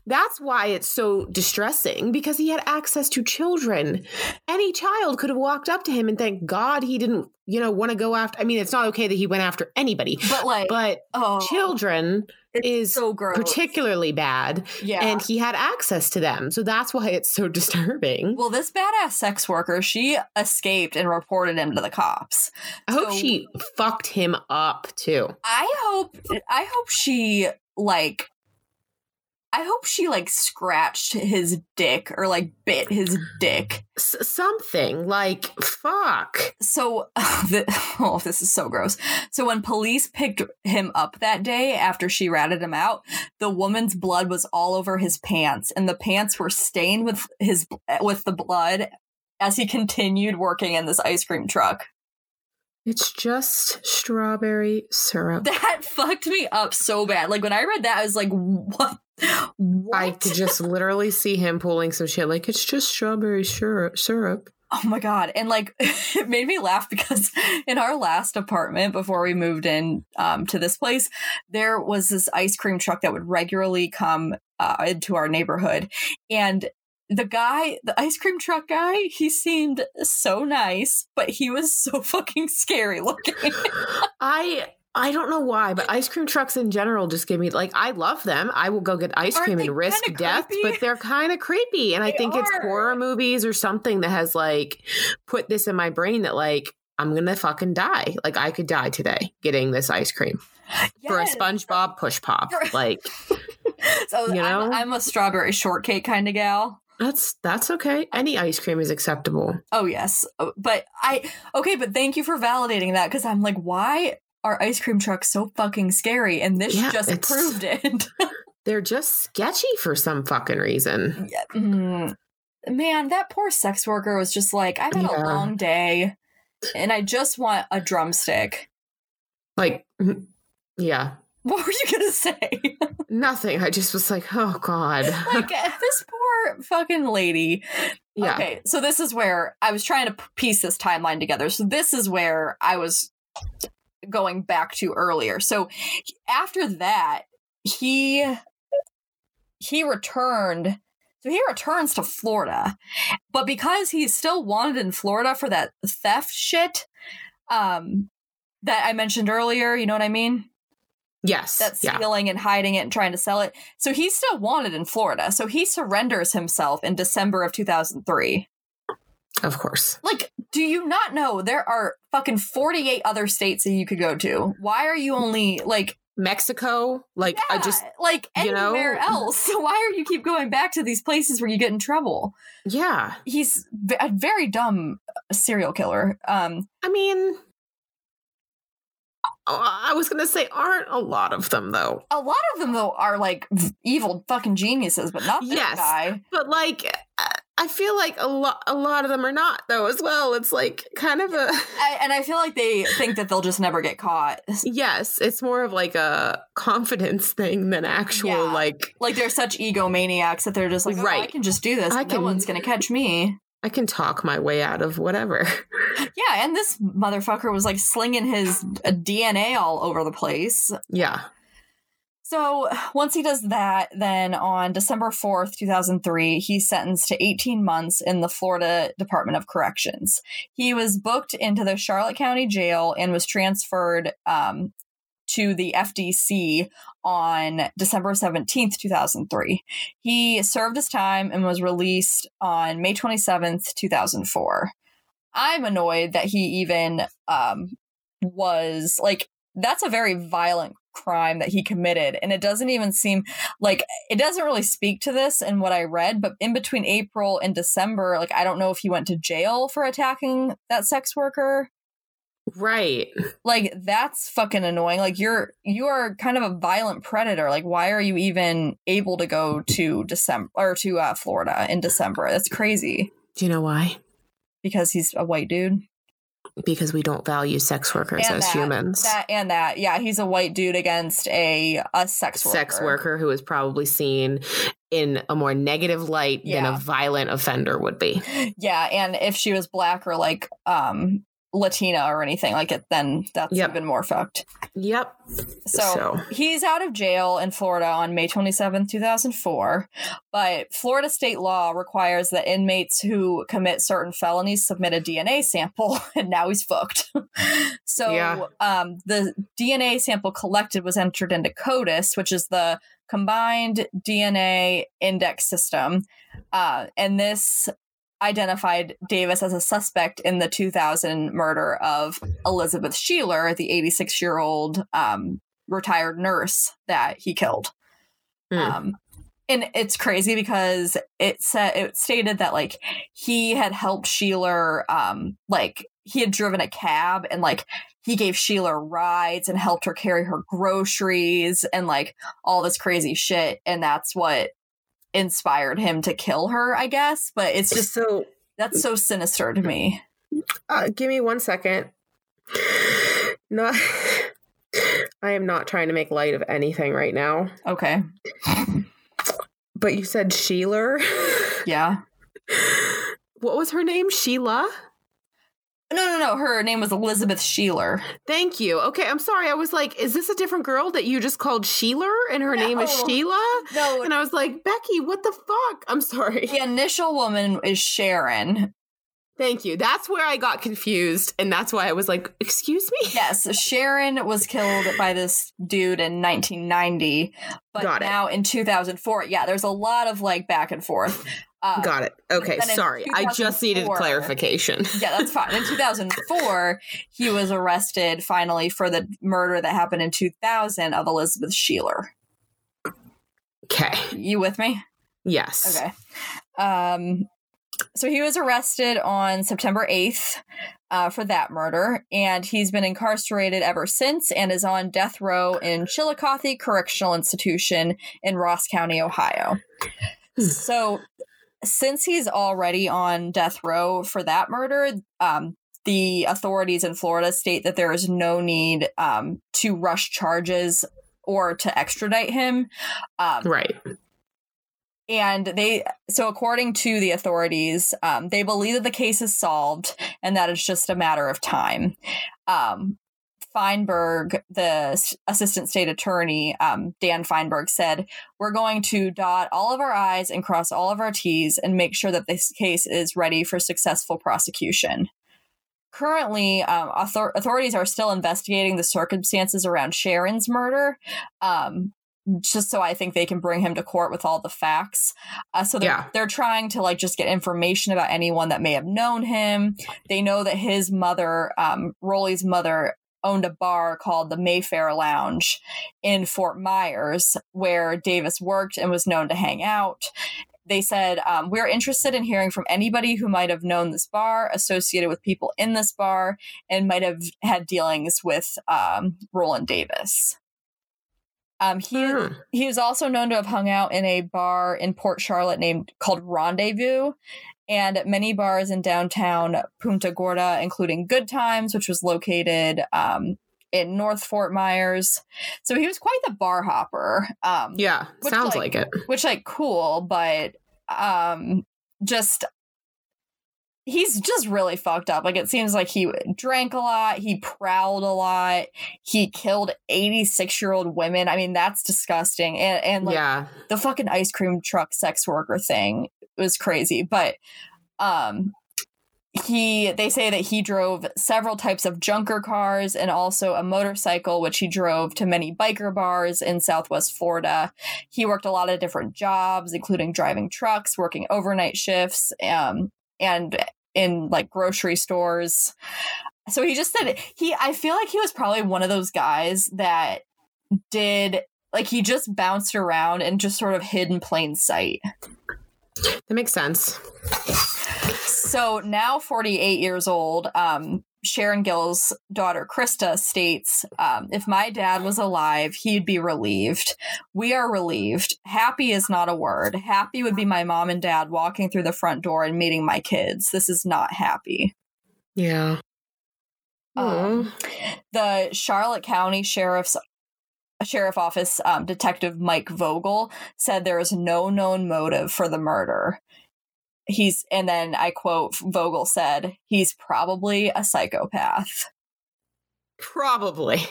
That's why it's so distressing because he had access to children. Any child could have walked up to him and thank God he didn't, you know, want to go after. I mean, it's not okay that he went after anybody, But like, but oh, children it's is so gross. particularly bad yeah. and he had access to them. So that's why it's so disturbing. well, this badass sex worker, she escaped and reported him to the cops. I hope so- she fucked him up too. I hope I hope she like I hope she like scratched his dick or like bit his dick. S- something like fuck. So the, oh this is so gross. So when police picked him up that day after she ratted him out, the woman's blood was all over his pants and the pants were stained with his with the blood as he continued working in this ice cream truck. It's just strawberry syrup. That fucked me up so bad. Like when I read that I was like what what? I could just literally see him pulling some shit like it's just strawberry syrup. Syrup. Oh my god! And like, it made me laugh because in our last apartment before we moved in um, to this place, there was this ice cream truck that would regularly come uh, into our neighborhood, and the guy, the ice cream truck guy, he seemed so nice, but he was so fucking scary looking. I I don't know why, but ice cream trucks in general just give me like I love them. I will go get ice Aren't cream and risk death, creepy? but they're kind of creepy. And I They think it's horror movies or something that has like put this in my brain that like I'm gonna fucking die. Like I could die today getting this ice cream for a SpongeBob push pop. Like So you I'm, know? I'm a strawberry shortcake kind of gal. That's that's okay. Any ice cream is acceptable. Oh yes, Uh, but I okay, but thank you for validating that because I'm like, why are ice cream trucks so fucking scary? And this Yeah, just proved it. They're just sketchy for some fucking reason. Yeah, mm. Man, that poor sex worker was just like, I've had Yeah. a long day, and I just want a drumstick. Like yeah. What were you gonna say? Nothing. I just was like, oh God. like at this poor fucking lady. yeah. Okay, so this is where I was trying to piece this timeline together. So this is where I was going back to earlier. So after that, he he returned. So he returns to Florida, but because he's still wanted in Florida for that theft shit, um, that I mentioned earlier. You know what I mean? Yes. That's yeah. stealing and hiding it and trying to sell it. So he's still wanted in Florida. So he surrenders himself in December of 2003. Of course. Like, do you not know there are fucking 48 other states that you could go to? Why are you only like, Mexico, like I just like you know- anywhere else? So why are you keep going back to these places where you get in trouble? yeah. He's a very dumb serial killer. Um, I mean I was going to say aren't a lot of them though. a lot of them though are like evil fucking geniuses, but not this Yes. guy. But like I- I feel like a lot a lot of them are not though as well. It's like kind of a I, and I feel like they think that they'll just never get caught. Yes, it's more of like a confidence thing than actual Yeah. like Like they're such egomaniacs that they're just like, oh, I can just do this. I no can- one's gonna catch me. I can talk my way out of whatever. Yeah, and this motherfucker was like slinging his uh, DNA all over the place. yeah. So once he does that, then on December 4th, 2003, he's sentenced to 18 months in the Florida Department of Corrections. He was booked into the Charlotte County Jail and was transferred um, to the FDC on December 17th, 2003. He served his time and was released on May 27th, 2004. I'm annoyed that he even um, was like, that's a very violent crime that he committed. And it doesn't even seem like it doesn't really speak to this in what I read, but in between April and December, like, I don't know if he went to jail for attacking that sex worker Right. like that's fucking annoying like you're you are kind of a violent predator like why are you even able to go to december or to uh, florida in december that's crazy Do you know why? because he's a white dude Because we don't value sex workers And as that- humans. that and that yeah he's a white dude against a a sex worker sex worker who is probably seen in a more negative light than a violent offender would be. yeah and if she was black or like um latina or anything like it then that's Yep. even more fucked Yep. So, So- he's out of jail in Florida on May 27, 2004. But Florida state law requires that inmates who commit certain felonies submit a DNA sample, and now he's fucked. so, Yeah. um, the DNA sample collected was entered into CODIS, which is the Combined DNA Index System. Uh, and this identified Davis as a suspect in the 2000 murder of Elizabeth Sheeler, the 86 year old um, retired nurse that he killed. Hmm. Um, and it's crazy because it said it stated that like he had helped Sheeler, um, like he had driven a cab and like he gave Sheeler rides and helped her carry her groceries and like all this crazy shit, and that's what inspired him to kill her, I guess. But it's just so that's so sinister to me. uh, give me one second. Not I am not trying to make light of anything right now. Okay. But you said Sheila. Yeah. What was her name? Sheila? No, no, no. Her name was Elizabeth Sheeler. Thank you. Okay, I'm sorry. I was like, is this a different girl that you just called Sheeler and her name is Sheila? No, And I was like, Becky, what the fuck? I'm sorry. the initial woman is Sharon. Thank you. That's where I got confused. And that's why I was like, excuse me? Yes, Sharon was killed by this dude in 1990, but now in 2004, yeah, there's a lot of like back and forth. Uh, Got it. Okay, sorry. I just needed clarification. yeah, that's fine. In 2004, he was arrested finally for the murder that happened in 2000 of Elizabeth Sheeler. Okay. You with me? Yes. Okay. Um, so he was arrested on September 8th uh, for that murder, and he's been incarcerated ever since and is on death row in Chillicothe Correctional Institution in Ross County, Ohio. Hmm. So, since he's already on death row for that murder, um, the authorities in Florida state that there is no need um, to rush charges or to extradite him. Um, Right. and they so according to the authorities um, they believe that the case is solved and that it's just a matter of time um, feinberg the s- assistant state attorney um, dan feinberg said we're going to dot all of our i's and cross all of our t's and make sure that this case is ready for successful prosecution currently um, author- authorities are still investigating the circumstances around sharon's murder um, just so I think they can bring him to court with all the facts. Uh, so they're, Yeah. they're trying to like just get information about anyone that may have known him. They know that his mother, um, Rolly's mother, owned a bar called the Mayfair Lounge in Fort Myers, where Davis worked and was known to hang out. They said, um, We're interested in hearing from anybody who might have known this bar, associated with people in this bar, and might have had dealings with um, Roland Davis. Um, he Hmm. he was also known to have hung out in a bar in Port Charlotte named called Rendezvous, and many bars in downtown Punta Gorda, including Good Times, which was located um, in North Fort Myers. So he was quite the bar hopper. Um, Yeah. Which, Sounds like- like, it. which like cool, but um, just he's just really fucked up. Like it seems like he drank a lot, he prowled a lot, he killed 86 year old women. I mean, that's disgusting. And and like yeah. the fucking ice cream truck sex worker thing was crazy. But um he they say that he drove several types of junker cars and also a motorcycle which he drove to many biker bars in southwest florida he worked a lot of different jobs including driving trucks working overnight shifts um, and in like grocery stores so he just said he i feel like he was probably one of those guys that did like he just bounced around and just sort of hid in plain sight That makes sense. so now 48 years old um sharon gill's daughter krista states um, if my dad was alive he'd be relieved. We are relieved. Happy is not a word. Happy would be my mom and dad walking through the front door and meeting my kids. This is not happy. Yeah. Um, the Charlotte County Sheriff's Sheriff Office um, Detective Mike Vogel said there is no known motive for the murder. He's and then I quote Vogel said he's probably a psychopath. Probably.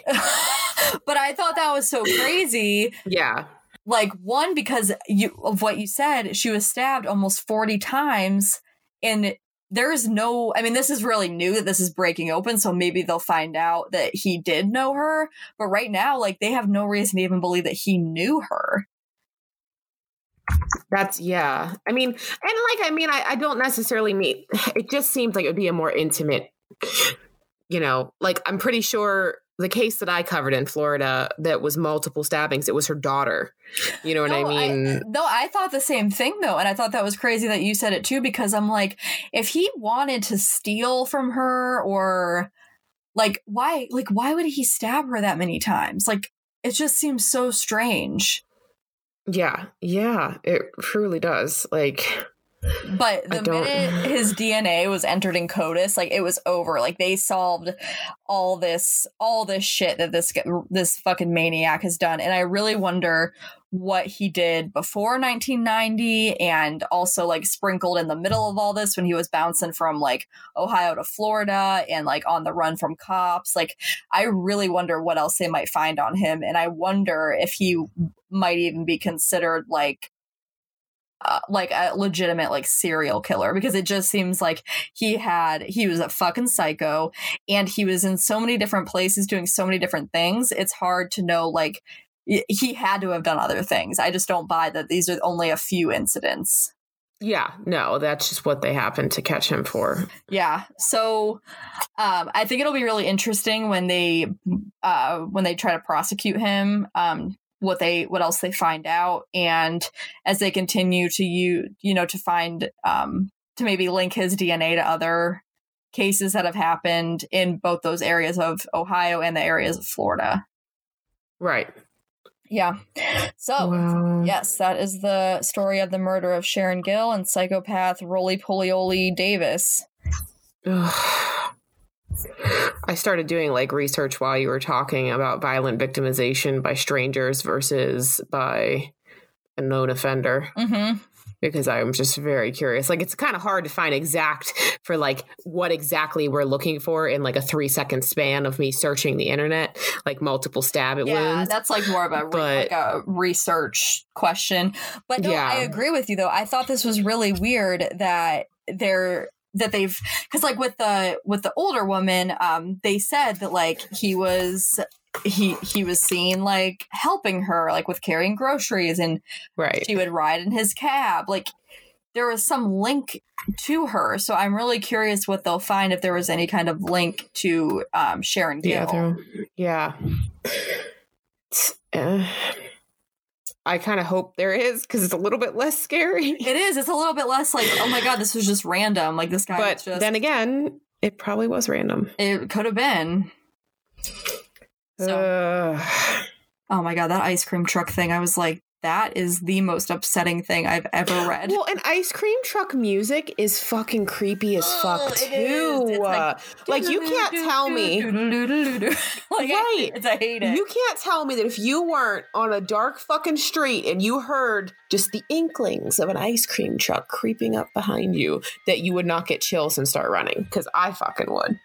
but I thought that was so crazy. Yeah. Like one because you of what you said, she was stabbed almost 40 times and there is no I mean this is really new that this is breaking open so maybe they'll find out that he did know her, but right now like they have no reason to even believe that he knew her. That's yeah. I mean, and like I mean, I, I don't necessarily mean it just seems like it would be a more intimate, you know, like I'm pretty sure the case that I covered in Florida that was multiple stabbings, it was her daughter. You know what I No, mean? no, I thought the same thing though, and I thought that was crazy that you said it too because I'm like, if he wanted to steal from her or like why like why would he stab her that many times? Like it just seems so strange. Yeah. Yeah. It truly does. Like But the minute his DNA was entered in CODIS, like it was over. Like they solved all this, all this shit that this this fucking maniac has done, and I really wonder what he did before 1990 and also like sprinkled in the middle of all this when he was bouncing from like Ohio to Florida and like on the run from cops. Like, I really wonder what else they might find on him. And I wonder if he might even be considered like uh, like a legitimate like serial killer because it just seems like he had he was a fucking psycho and he was in so many different places doing so many different things it's hard to know like he had to have done other things i just don't buy that these are only a few incidents yeah, no, that's just what they happened to catch him for. Yeah. So um, I think it'll be really interesting when they uh, when they try to prosecute him um, what they what else they find out and as they continue to you you know to find um to maybe link his DNA to other cases that have happened in both those areas of Ohio and the areas of Florida. Right. Yeah. So, wow. yes, that is the story of the murder of Sharon Gill and psychopath Roly Polioli Davis. I started doing like research while you were talking about violent victimization by strangers versus by a known offender. Mm-hmm. Because I'm just very curious. Like, it's kind of hard to find exact for like what exactly we're looking for in like a three second span of me searching the internet, like multiple stab at yeah, wounds. that's like more of a, but, like a research question. But no, yeah. I agree with you though. I thought this was really weird that there that they've because like with the with the older woman um they said that like he was he he was seen like helping her like with carrying groceries and right. she would ride in his cab. Like there was some link to her. So i'm really curious what they'll find if there was any kind of link to um sharon Gill. yeah yeah. Uh, I kind of hope there is because it's a little bit less scary. It is. It's a little bit less like, oh my god, this was just random. Like this guy. But just, then again, it probably was random. It could have been. So, uh, oh my god, that ice cream truck thing! I was like, that is the most upsetting thing I've ever read. Well, and ice cream truck music is fucking creepy as fuck too. Like, like, you can't tell me, like, right? I hate it. You can't tell me that if you weren't on a dark fucking street and you heard just the inklings of an ice cream truck creeping up behind you, that you would not get chills and start running. Because I fucking would.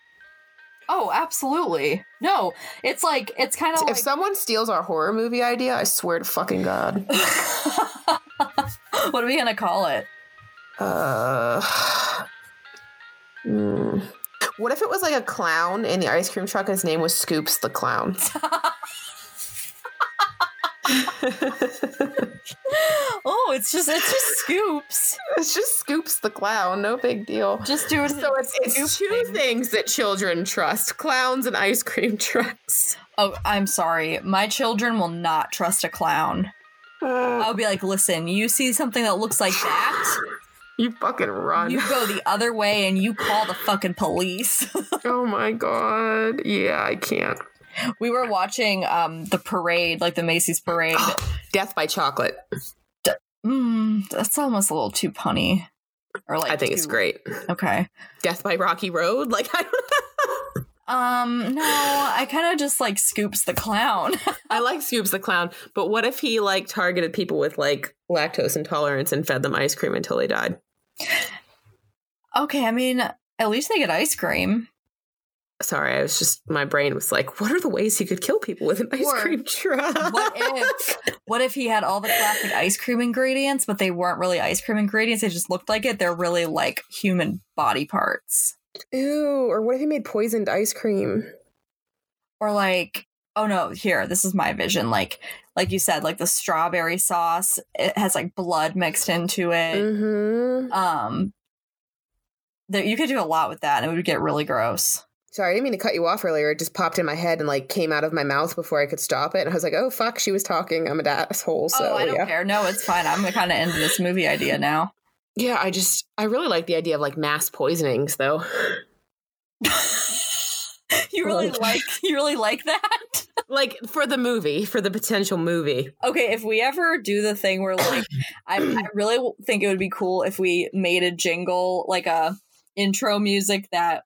Oh, absolutely. No, it's like it's kind of if like... someone steals our horror movie idea, I swear to fucking god. what are we gonna call it? Uh. Mm. What if it was like a clown in the ice cream truck? His name was Scoops the Clown. oh, it's just it's just scoops. It's just scoops the clown. No big deal. Just do it. So it's, it's two thing. things that children trust: clowns and ice cream trucks. Oh, I'm sorry. My children will not trust a clown. Uh, I'll be like, listen, you see something that looks like that. You fucking run. You go the other way and you call the fucking police. oh my god. Yeah, I can't we were watching um the parade, like the Macy's parade. Death by Chocolate. Mm, that's almost a little too punny. Or like I think too- it's great. Okay. Death by Rocky Road. Like I don't know. Um, no, I kind of just like Scoops the clown. I like Scoops the clown, but what if he like targeted people with like lactose intolerance and fed them ice cream until they died? Okay, I mean, at least they get ice cream sorry, I was just my brain was like, what are the ways he could kill people with an ice or cream truck? What if what if he had all the classic ice cream ingredients, but they weren't really ice cream ingredients, they just looked like it. They're really like human body parts. Ew, or what if he made poisoned ice cream? Or like oh no, here, this is my vision. Like like you said, like the strawberry sauce, it has like blood mixed into it. Mm-hmm. Um that you could do a lot with that and it would get really gross. Sorry, I didn't mean to cut you off earlier. It just popped in my head and like came out of my mouth before I could stop it. And I was like, oh fuck, she was talking. I'm an asshole. So oh, I don't yeah. care. No, it's fine. I'm kind of into this movie idea now. Yeah, I just I really like the idea of like mass poisonings though. you really like you really like that? like for the movie, for the potential movie. Okay, if we ever do the thing where like I, I really think it would be cool if we made a jingle like a intro music that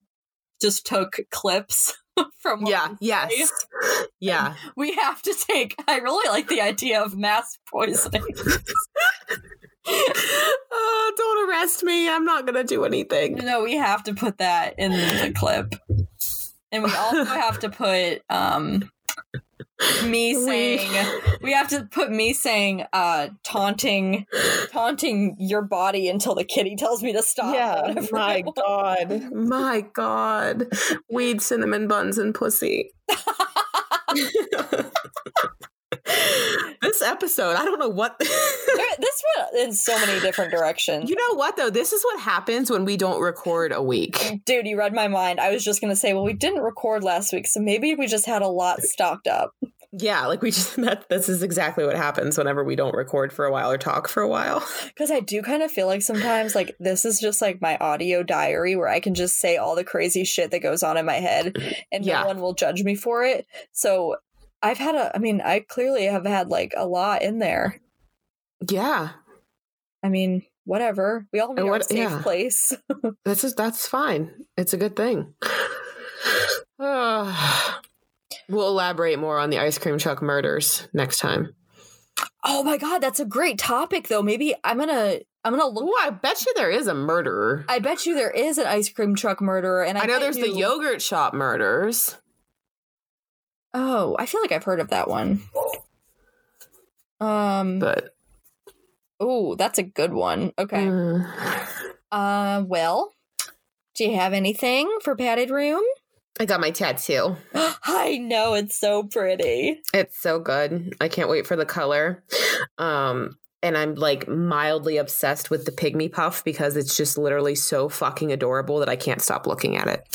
just took clips from Yeah, yes. Yeah. we have to take i really like the idea of mass poisoning oh, don't arrest me. I'm not gonna do anything. no we have to put that in the clip and we also have to put um me saying we have to put me saying uh taunting taunting your body until the kitty tells me to stop or whatever I want. god. My god. Weed, cinnamon buns, and pussy. this episode, I don't know what this went in so many different directions You know what though? This is what happens when we don't record a week. dude you read my mind i was just gonna say well we didn't record last week so maybe we just had a lot stocked up Yeah, like we just that this is exactly what happens whenever we don't record for a while or talk for a while. because i do kind of feel like sometimes like this is just like my audio diary where i can just say all the crazy shit that goes on in my head and Yeah. no one will judge me for it so i've had a i mean i clearly have had like a lot in there Yeah. i mean whatever we all need what- safe yeah. place That's just that's fine. It's a good thing. We'll elaborate more on the ice cream truck murders next time. oh my god that's a great topic though maybe i'm gonna i'm gonna look Oh, I bet you there is a murderer. I bet you there is an ice cream truck murderer, and I, I, know there's the yogurt shop murders. Oh, I feel like I've heard of that one. Um. But Oh, that's a good one. Okay. Mm. Uh. Well, do you have anything for padded room? I got my tattoo. I know it's so pretty. It's so good. I can't wait for the color. Um, and I'm like mildly obsessed with the pygmy puff because it's just literally so fucking adorable that I can't stop looking at it.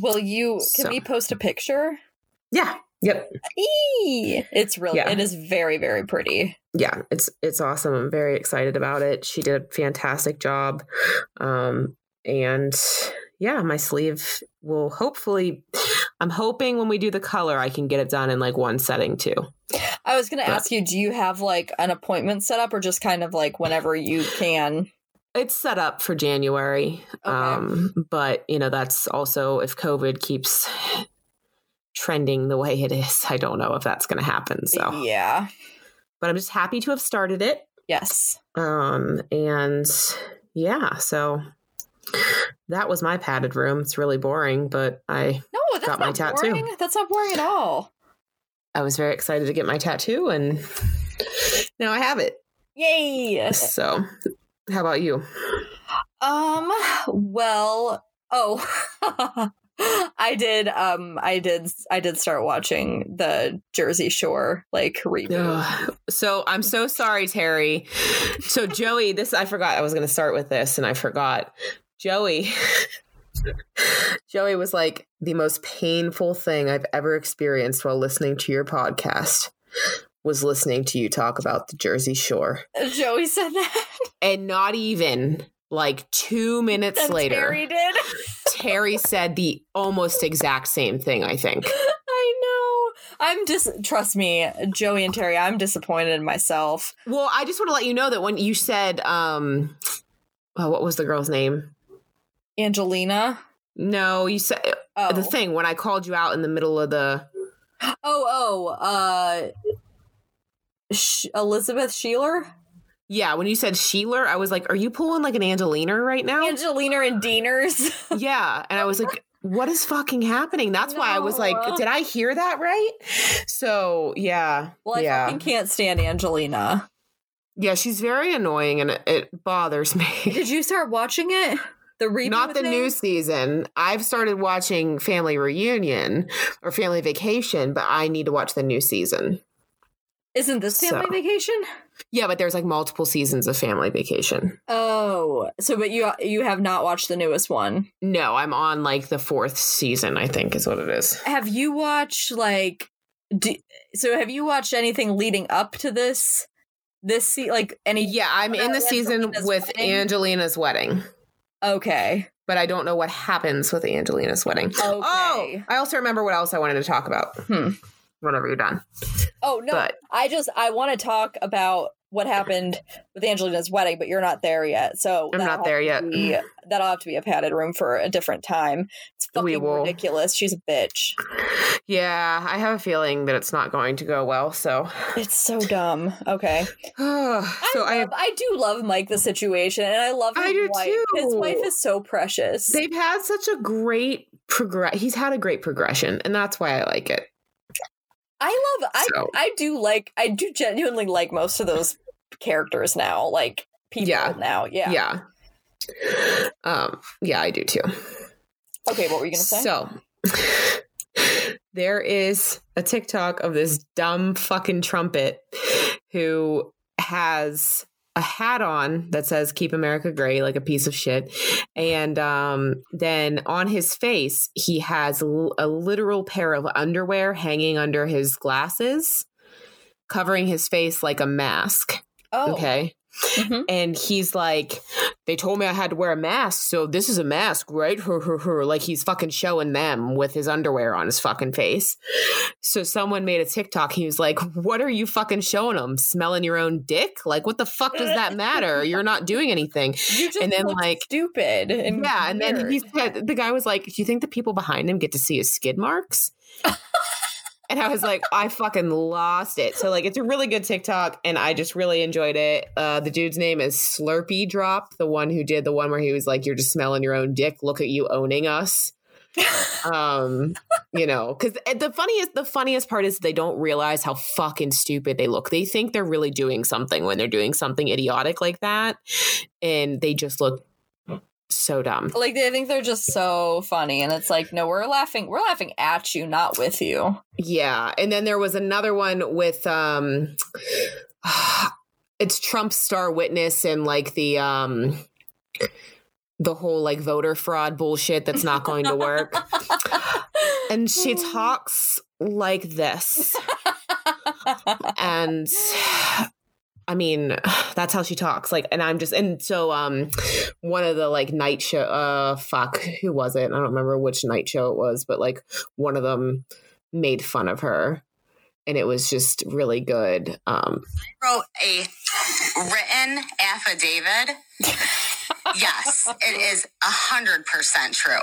Will you? Can So- we post a picture? Yeah. Yep. Eee! It's really. Yeah. It is very very pretty. Yeah, it's it's awesome. I'm very excited about it. She did a fantastic job. Um and yeah, my sleeve will hopefully I'm hoping when we do the color I can get it done in like one setting too. I was gonna But- ask you, do you have like an appointment set up, or just kind of like whenever you can? It's set up for January. Okay. Um, but you know, that's also if COVID keeps trending the way it is, I don't know if that's gonna happen. So Yeah. but I'm just happy to have started it. Yes. Um, and yeah, so that was my padded room. It's really boring, but I No, that's Got my not tattoo. boring. That's not boring at all. I was very excited to get my tattoo and now I have it. Yay. So how about you? Um, well, oh. I did um I did I did start watching the Jersey Shore like reboot. So I'm so sorry, Terry. So Joey, this I forgot I was gonna start with this and I forgot. Joey Joey was like the most painful thing I've ever experienced while listening to your podcast was listening to you talk about the Jersey Shore. Joey said that. And not even like two minutes later, Terry did. Terry said the almost exact same thing, I think. I know. I'm just trust me, Joey and Terry, I'm disappointed in myself. Well, I just want to let you know that when you said, um, oh, what was the girl's name? Angelina. No, you said Oh. the thing when I called you out in the middle of the. Oh, oh, uh Sh- Elizabeth Sheeler? Yeah, when you said Sheeler, I was like, are you pulling like an Angelina right now? Angelina and Deaners. yeah. And I was like, what is fucking happening? That's why I was like, did I hear that right? So, yeah. well, I yeah. fucking can't stand Angelina. Yeah, she's very annoying and it, it bothers me. Did you start watching it? The reboot Not the thing? new season. I've started watching Family Reunion or Family Vacation, but I need to watch the new season. Isn't this Family So. Vacation? Yeah, but there's like multiple seasons of Family Vacation. Oh, so but you you have not watched the newest one. No, I'm on like the fourth season, I think is what it is. Have you watched like do, so have you watched anything leading up to this this se- like any Yeah, I'm in the season with wedding? Angelina's wedding, Okay. but I don't know what happens with Angelina's wedding. Okay. Oh, I also remember what else I wanted to talk about. Hmm. Whenever you're done. Oh no, But I just I want to talk about what happened with Angelina's wedding, but you're not there yet. So I'm not there yet. be- that'll have to be a padded room for a different time. It's fucking ridiculous. She's a bitch. yeah, I have a feeling that it's not going to go well. So, It's so dumb. Okay. so I, I love, I do love Mike the situation, and I love his I do wife. His wife is so precious. they've had such a great progress. He's had a great progression, and that's why I like it. I love. I So- I do like. I do genuinely like most of those characters now. Like people Yeah. now. Yeah. Yeah. Um. Yeah, I do too. Okay. What were you gonna say? So there is a TikTok of this dumb fucking trumpet who has a hat on that says keep america gray like a piece of shit and um, then on his face he has a literal pair of underwear hanging under his glasses covering his face like a mask oh. okay Mhm. and he's like, they told me I had to wear a mask, so this is a mask, right? Her, her, her. Like he's fucking showing them with his underwear on his fucking face. So someone made a TikTok. He was like, "What are you fucking showing them? Smelling your own dick? Like what the fuck does that matter? You're not doing anything." You just And then, like- stupid and yeah, and then he said, the guy was like, "Do you think the people behind him get to see his skid marks?" And I was like, I fucking lost it. So like, it's a really good TikTok, and I just really enjoyed it. Uh, the dude's name is Slurpy Drop, the one who did the one where he was like, "You're just smelling your own dick. Look at you owning us." um, you know, because the funniest, the funniest part is they don't realize how fucking stupid they look. They think they're really doing something when they're doing something idiotic like that, and they just look so dumb. like they think they're just so funny, and it's like, no, we're laughing. We're laughing at you, not with you. Yeah, and then there was another one with um it's Trump's star witness and like the um the whole like voter fraud bullshit that's not going to work. and she talks like this. And I mean, that's how she talks. Like, and I'm just, and so, um, one of the like night show, uh, fuck, who was it? I don't remember which night show it was, but like one of them made fun of her and it was just really good. Um, I wrote a written affidavit. yes, it is a hundred percent true.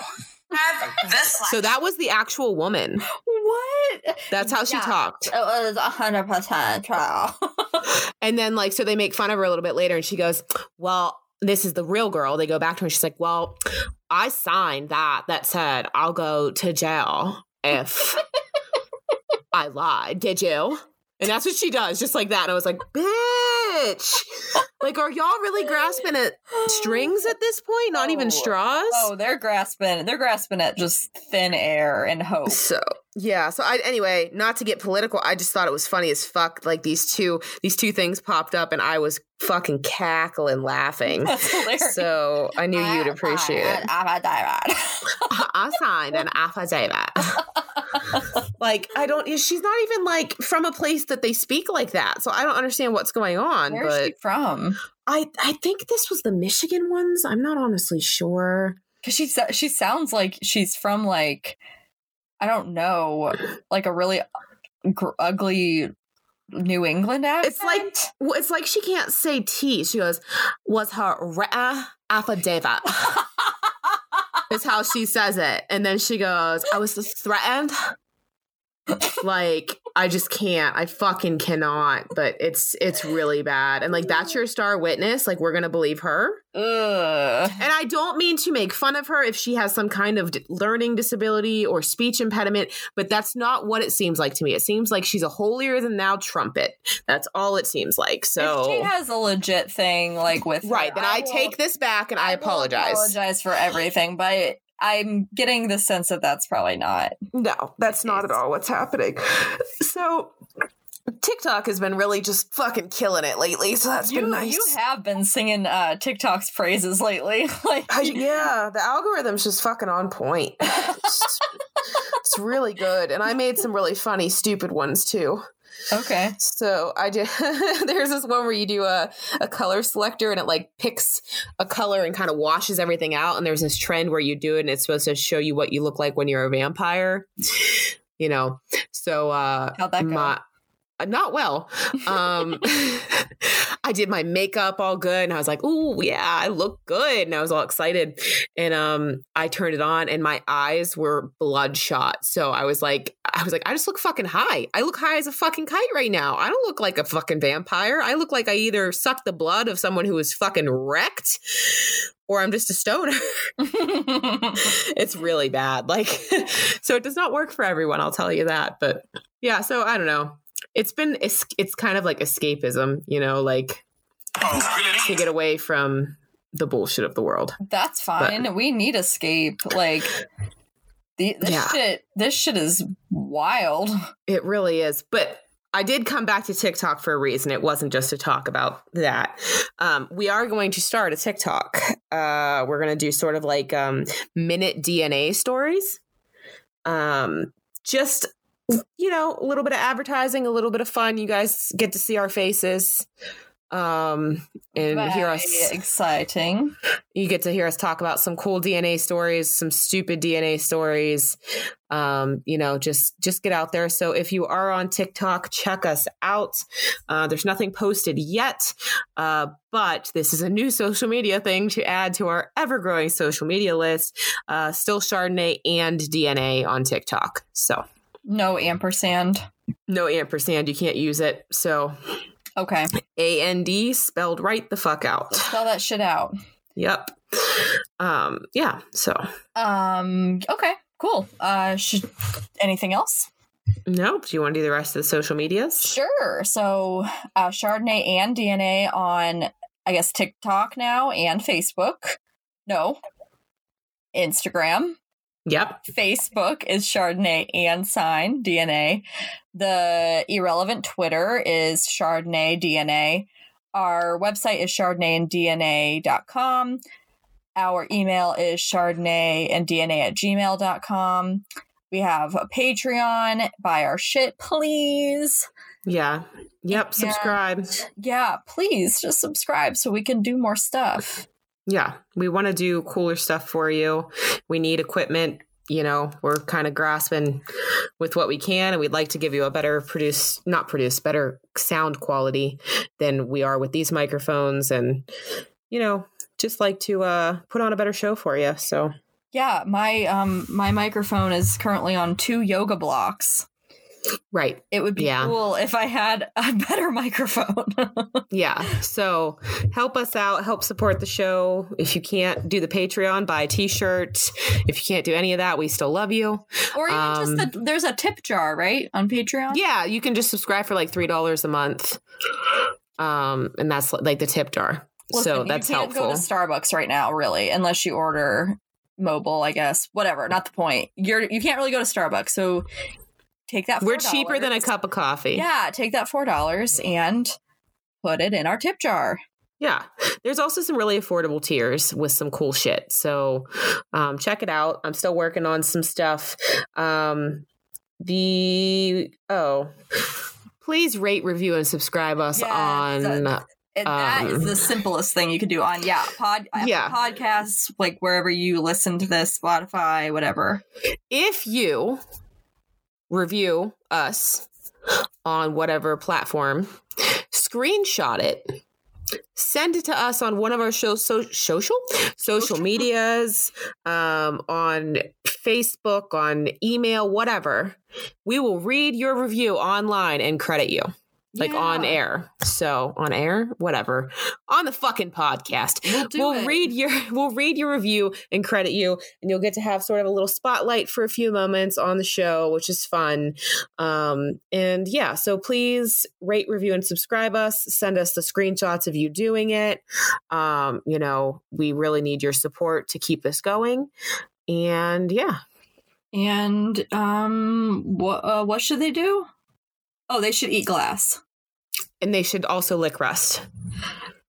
Have this so that was the actual woman. what? That's how she Yeah. talked. It was a hundred percent trial. And then, like, so they make fun of her a little bit later, and she goes, Well, this is the real girl. They go back to her, and she's like, Well, I signed that that said I'll go to jail if I lied. Did you? And that's what she does, just like that. And I was like, Bitch, like, are y'all really grasping at strings at this point? Not even Oh. straws? Oh, they're grasping. They're grasping at just thin air and hope. So yeah, so I anyway, not to get political, I just thought it was funny as fuck. Like these two, these two things popped up, and I was fucking cackling, laughing. That's. So I knew you'd appreciate it. I signed an affidavit. like I don't. She's not even like from a place that they speak like that, so I don't understand what's going on. Where's but she from? I I think this was the Michigan ones. I'm not honestly sure. Because she she sounds like she's from like I don't know, like a really gr- ugly New England accent. It's like it's like she can't say T. She goes, "Was her written affidavit?" is how she says it, and then she goes, "I was just threatened." Like I just can't. I fucking cannot. But it's it's really bad. And like that's your star witness. Like we're gonna believe her. Ugh. And I don't mean to make fun of her if she has some kind of d- learning disability or speech impediment, but that's not what it seems like to me. It seems like she's a holier than thou trumpet. That's all it seems like. If So she has a legit thing like with right, her, then I, will- take this back and I, will apologize. Apologize for everything, but I'm getting the sense that that's probably not. No, that's not at all what's happening. So TikTok has been really just fucking killing it lately, so that's You, been nice. you have been singing uh, TikTok's praises lately. like I- yeah, the algorithm's just fucking on point. It's, it's really good, and I made some really funny, stupid ones too. Okay. So I did. there's this one where you do a, a color selector and it like picks a color and kind of washes everything out. And there's this trend where you do it and it's supposed to show you what you look like when you're a vampire. you know. So uh How'd that go? my uh, not well. Um I did my makeup all good and I was like, "Ooh, yeah, I look good." And I was all excited. And um I turned it on and my eyes were bloodshot. So I was like I was like, "I just look fucking high. I look high as a fucking kite right now. I don't look like a fucking vampire. I look like I either sucked the blood of someone who was fucking wrecked or I'm just a stoner." it's really bad. Like, so it does not work for everyone. I'll tell you that. But yeah, so I don't know. It's been it's, it's kind of like escapism, you know, like to get away from the bullshit of the world. That's fine. we need escape. Like the, this Yeah. shit. This shit is wild. It really is. But I did come back to TikTok for a reason. It wasn't just to talk about that. Um, we are going to start a TikTok. Uh, we're going to do sort of like um, minute DNA stories. Um, just, you know, a little bit of advertising, a little bit of fun. You guys get to see our faces um, and hear Very us. exciting. You get to hear us talk about some cool DNA stories, some stupid DNA stories. Um, you know, just just get out there. So if you are on TikTok, check us out. Uh, there's nothing posted yet, uh, but this is a new social media thing to add to our ever growing social media list. Uh, still Chardonnay and DNA on TikTok. So No ampersand. no ampersand, you can't use it. So Okay, A N D spelled right the fuck out. spell that shit out. Yep. Um, yeah. So Um. Okay. Cool. Uh. Should anything else? No, do you want to do the rest of the social medias? Sure. So, uh, Chardonnay and DNA on, I guess, TikTok now and Facebook. No, Instagram. Yep. Facebook is Chardonnay and sign DNA. The irrelevant Twitter is Chardonnay DNA. Our website is chardonnayanddna.com. Our email is chardonnay and DNA at gmail.com. We have a Patreon. Buy our shit, please. Yeah. Yep. Subscribe. Yeah, please just subscribe so we can do more stuff. Yeah. We want to do cooler stuff for you. We need equipment. You know, we're kind of grasping with what we can, and we'd like to give you a better produce, not produce, better sound quality than we are with these microphones, and you know, just like to uh, put on a better show for you. So Yeah, my um my microphone is currently on two yoga blocks. Right, It would be Yeah. cool if I had a better microphone. Yeah. So help us out, help support the show. If you can't do the Patreon, buy a t shirt. If you can't do any of that, we still love you. or even Um, just the, there's a tip jar, right? On Patreon? Yeah, you can just subscribe for like $3 a month. Um, and that's like the tip jar. Listen, so that's you can't helpful. go to Starbucks right now, really, unless you order mobile, I guess. Whatever, not the point. You're you can't really go to Starbucks, so take that. We're cheaper than a cup of coffee. Yeah, take that four dollars and put it in our tip jar. Yeah. There's also some really affordable tiers with some cool shit. So um, check it out. I'm still working on some stuff. Um, the, oh, please rate, review, and subscribe us Yes, on. that- And that is Um, the simplest thing you could do on yeah pod Yeah. podcasts like wherever you listen to this Spotify whatever. if you review us on whatever platform, screenshot it, send it to us on one of our show, so, social social medias, um, on Facebook, on email, whatever. We will read your review online and credit you. Like on air. So on air, whatever. On the fucking podcast We'll we'll read your we'll read your review and credit you and you'll get to have sort of a little spotlight for a few moments on the show which is fun um and yeah so please rate review and subscribe us send us the screenshots of you doing it um you know we really need your support to keep this going and yeah And um what uh, what should they do? Oh, they should eat glass. And they should also lick rust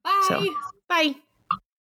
Bye. So- bye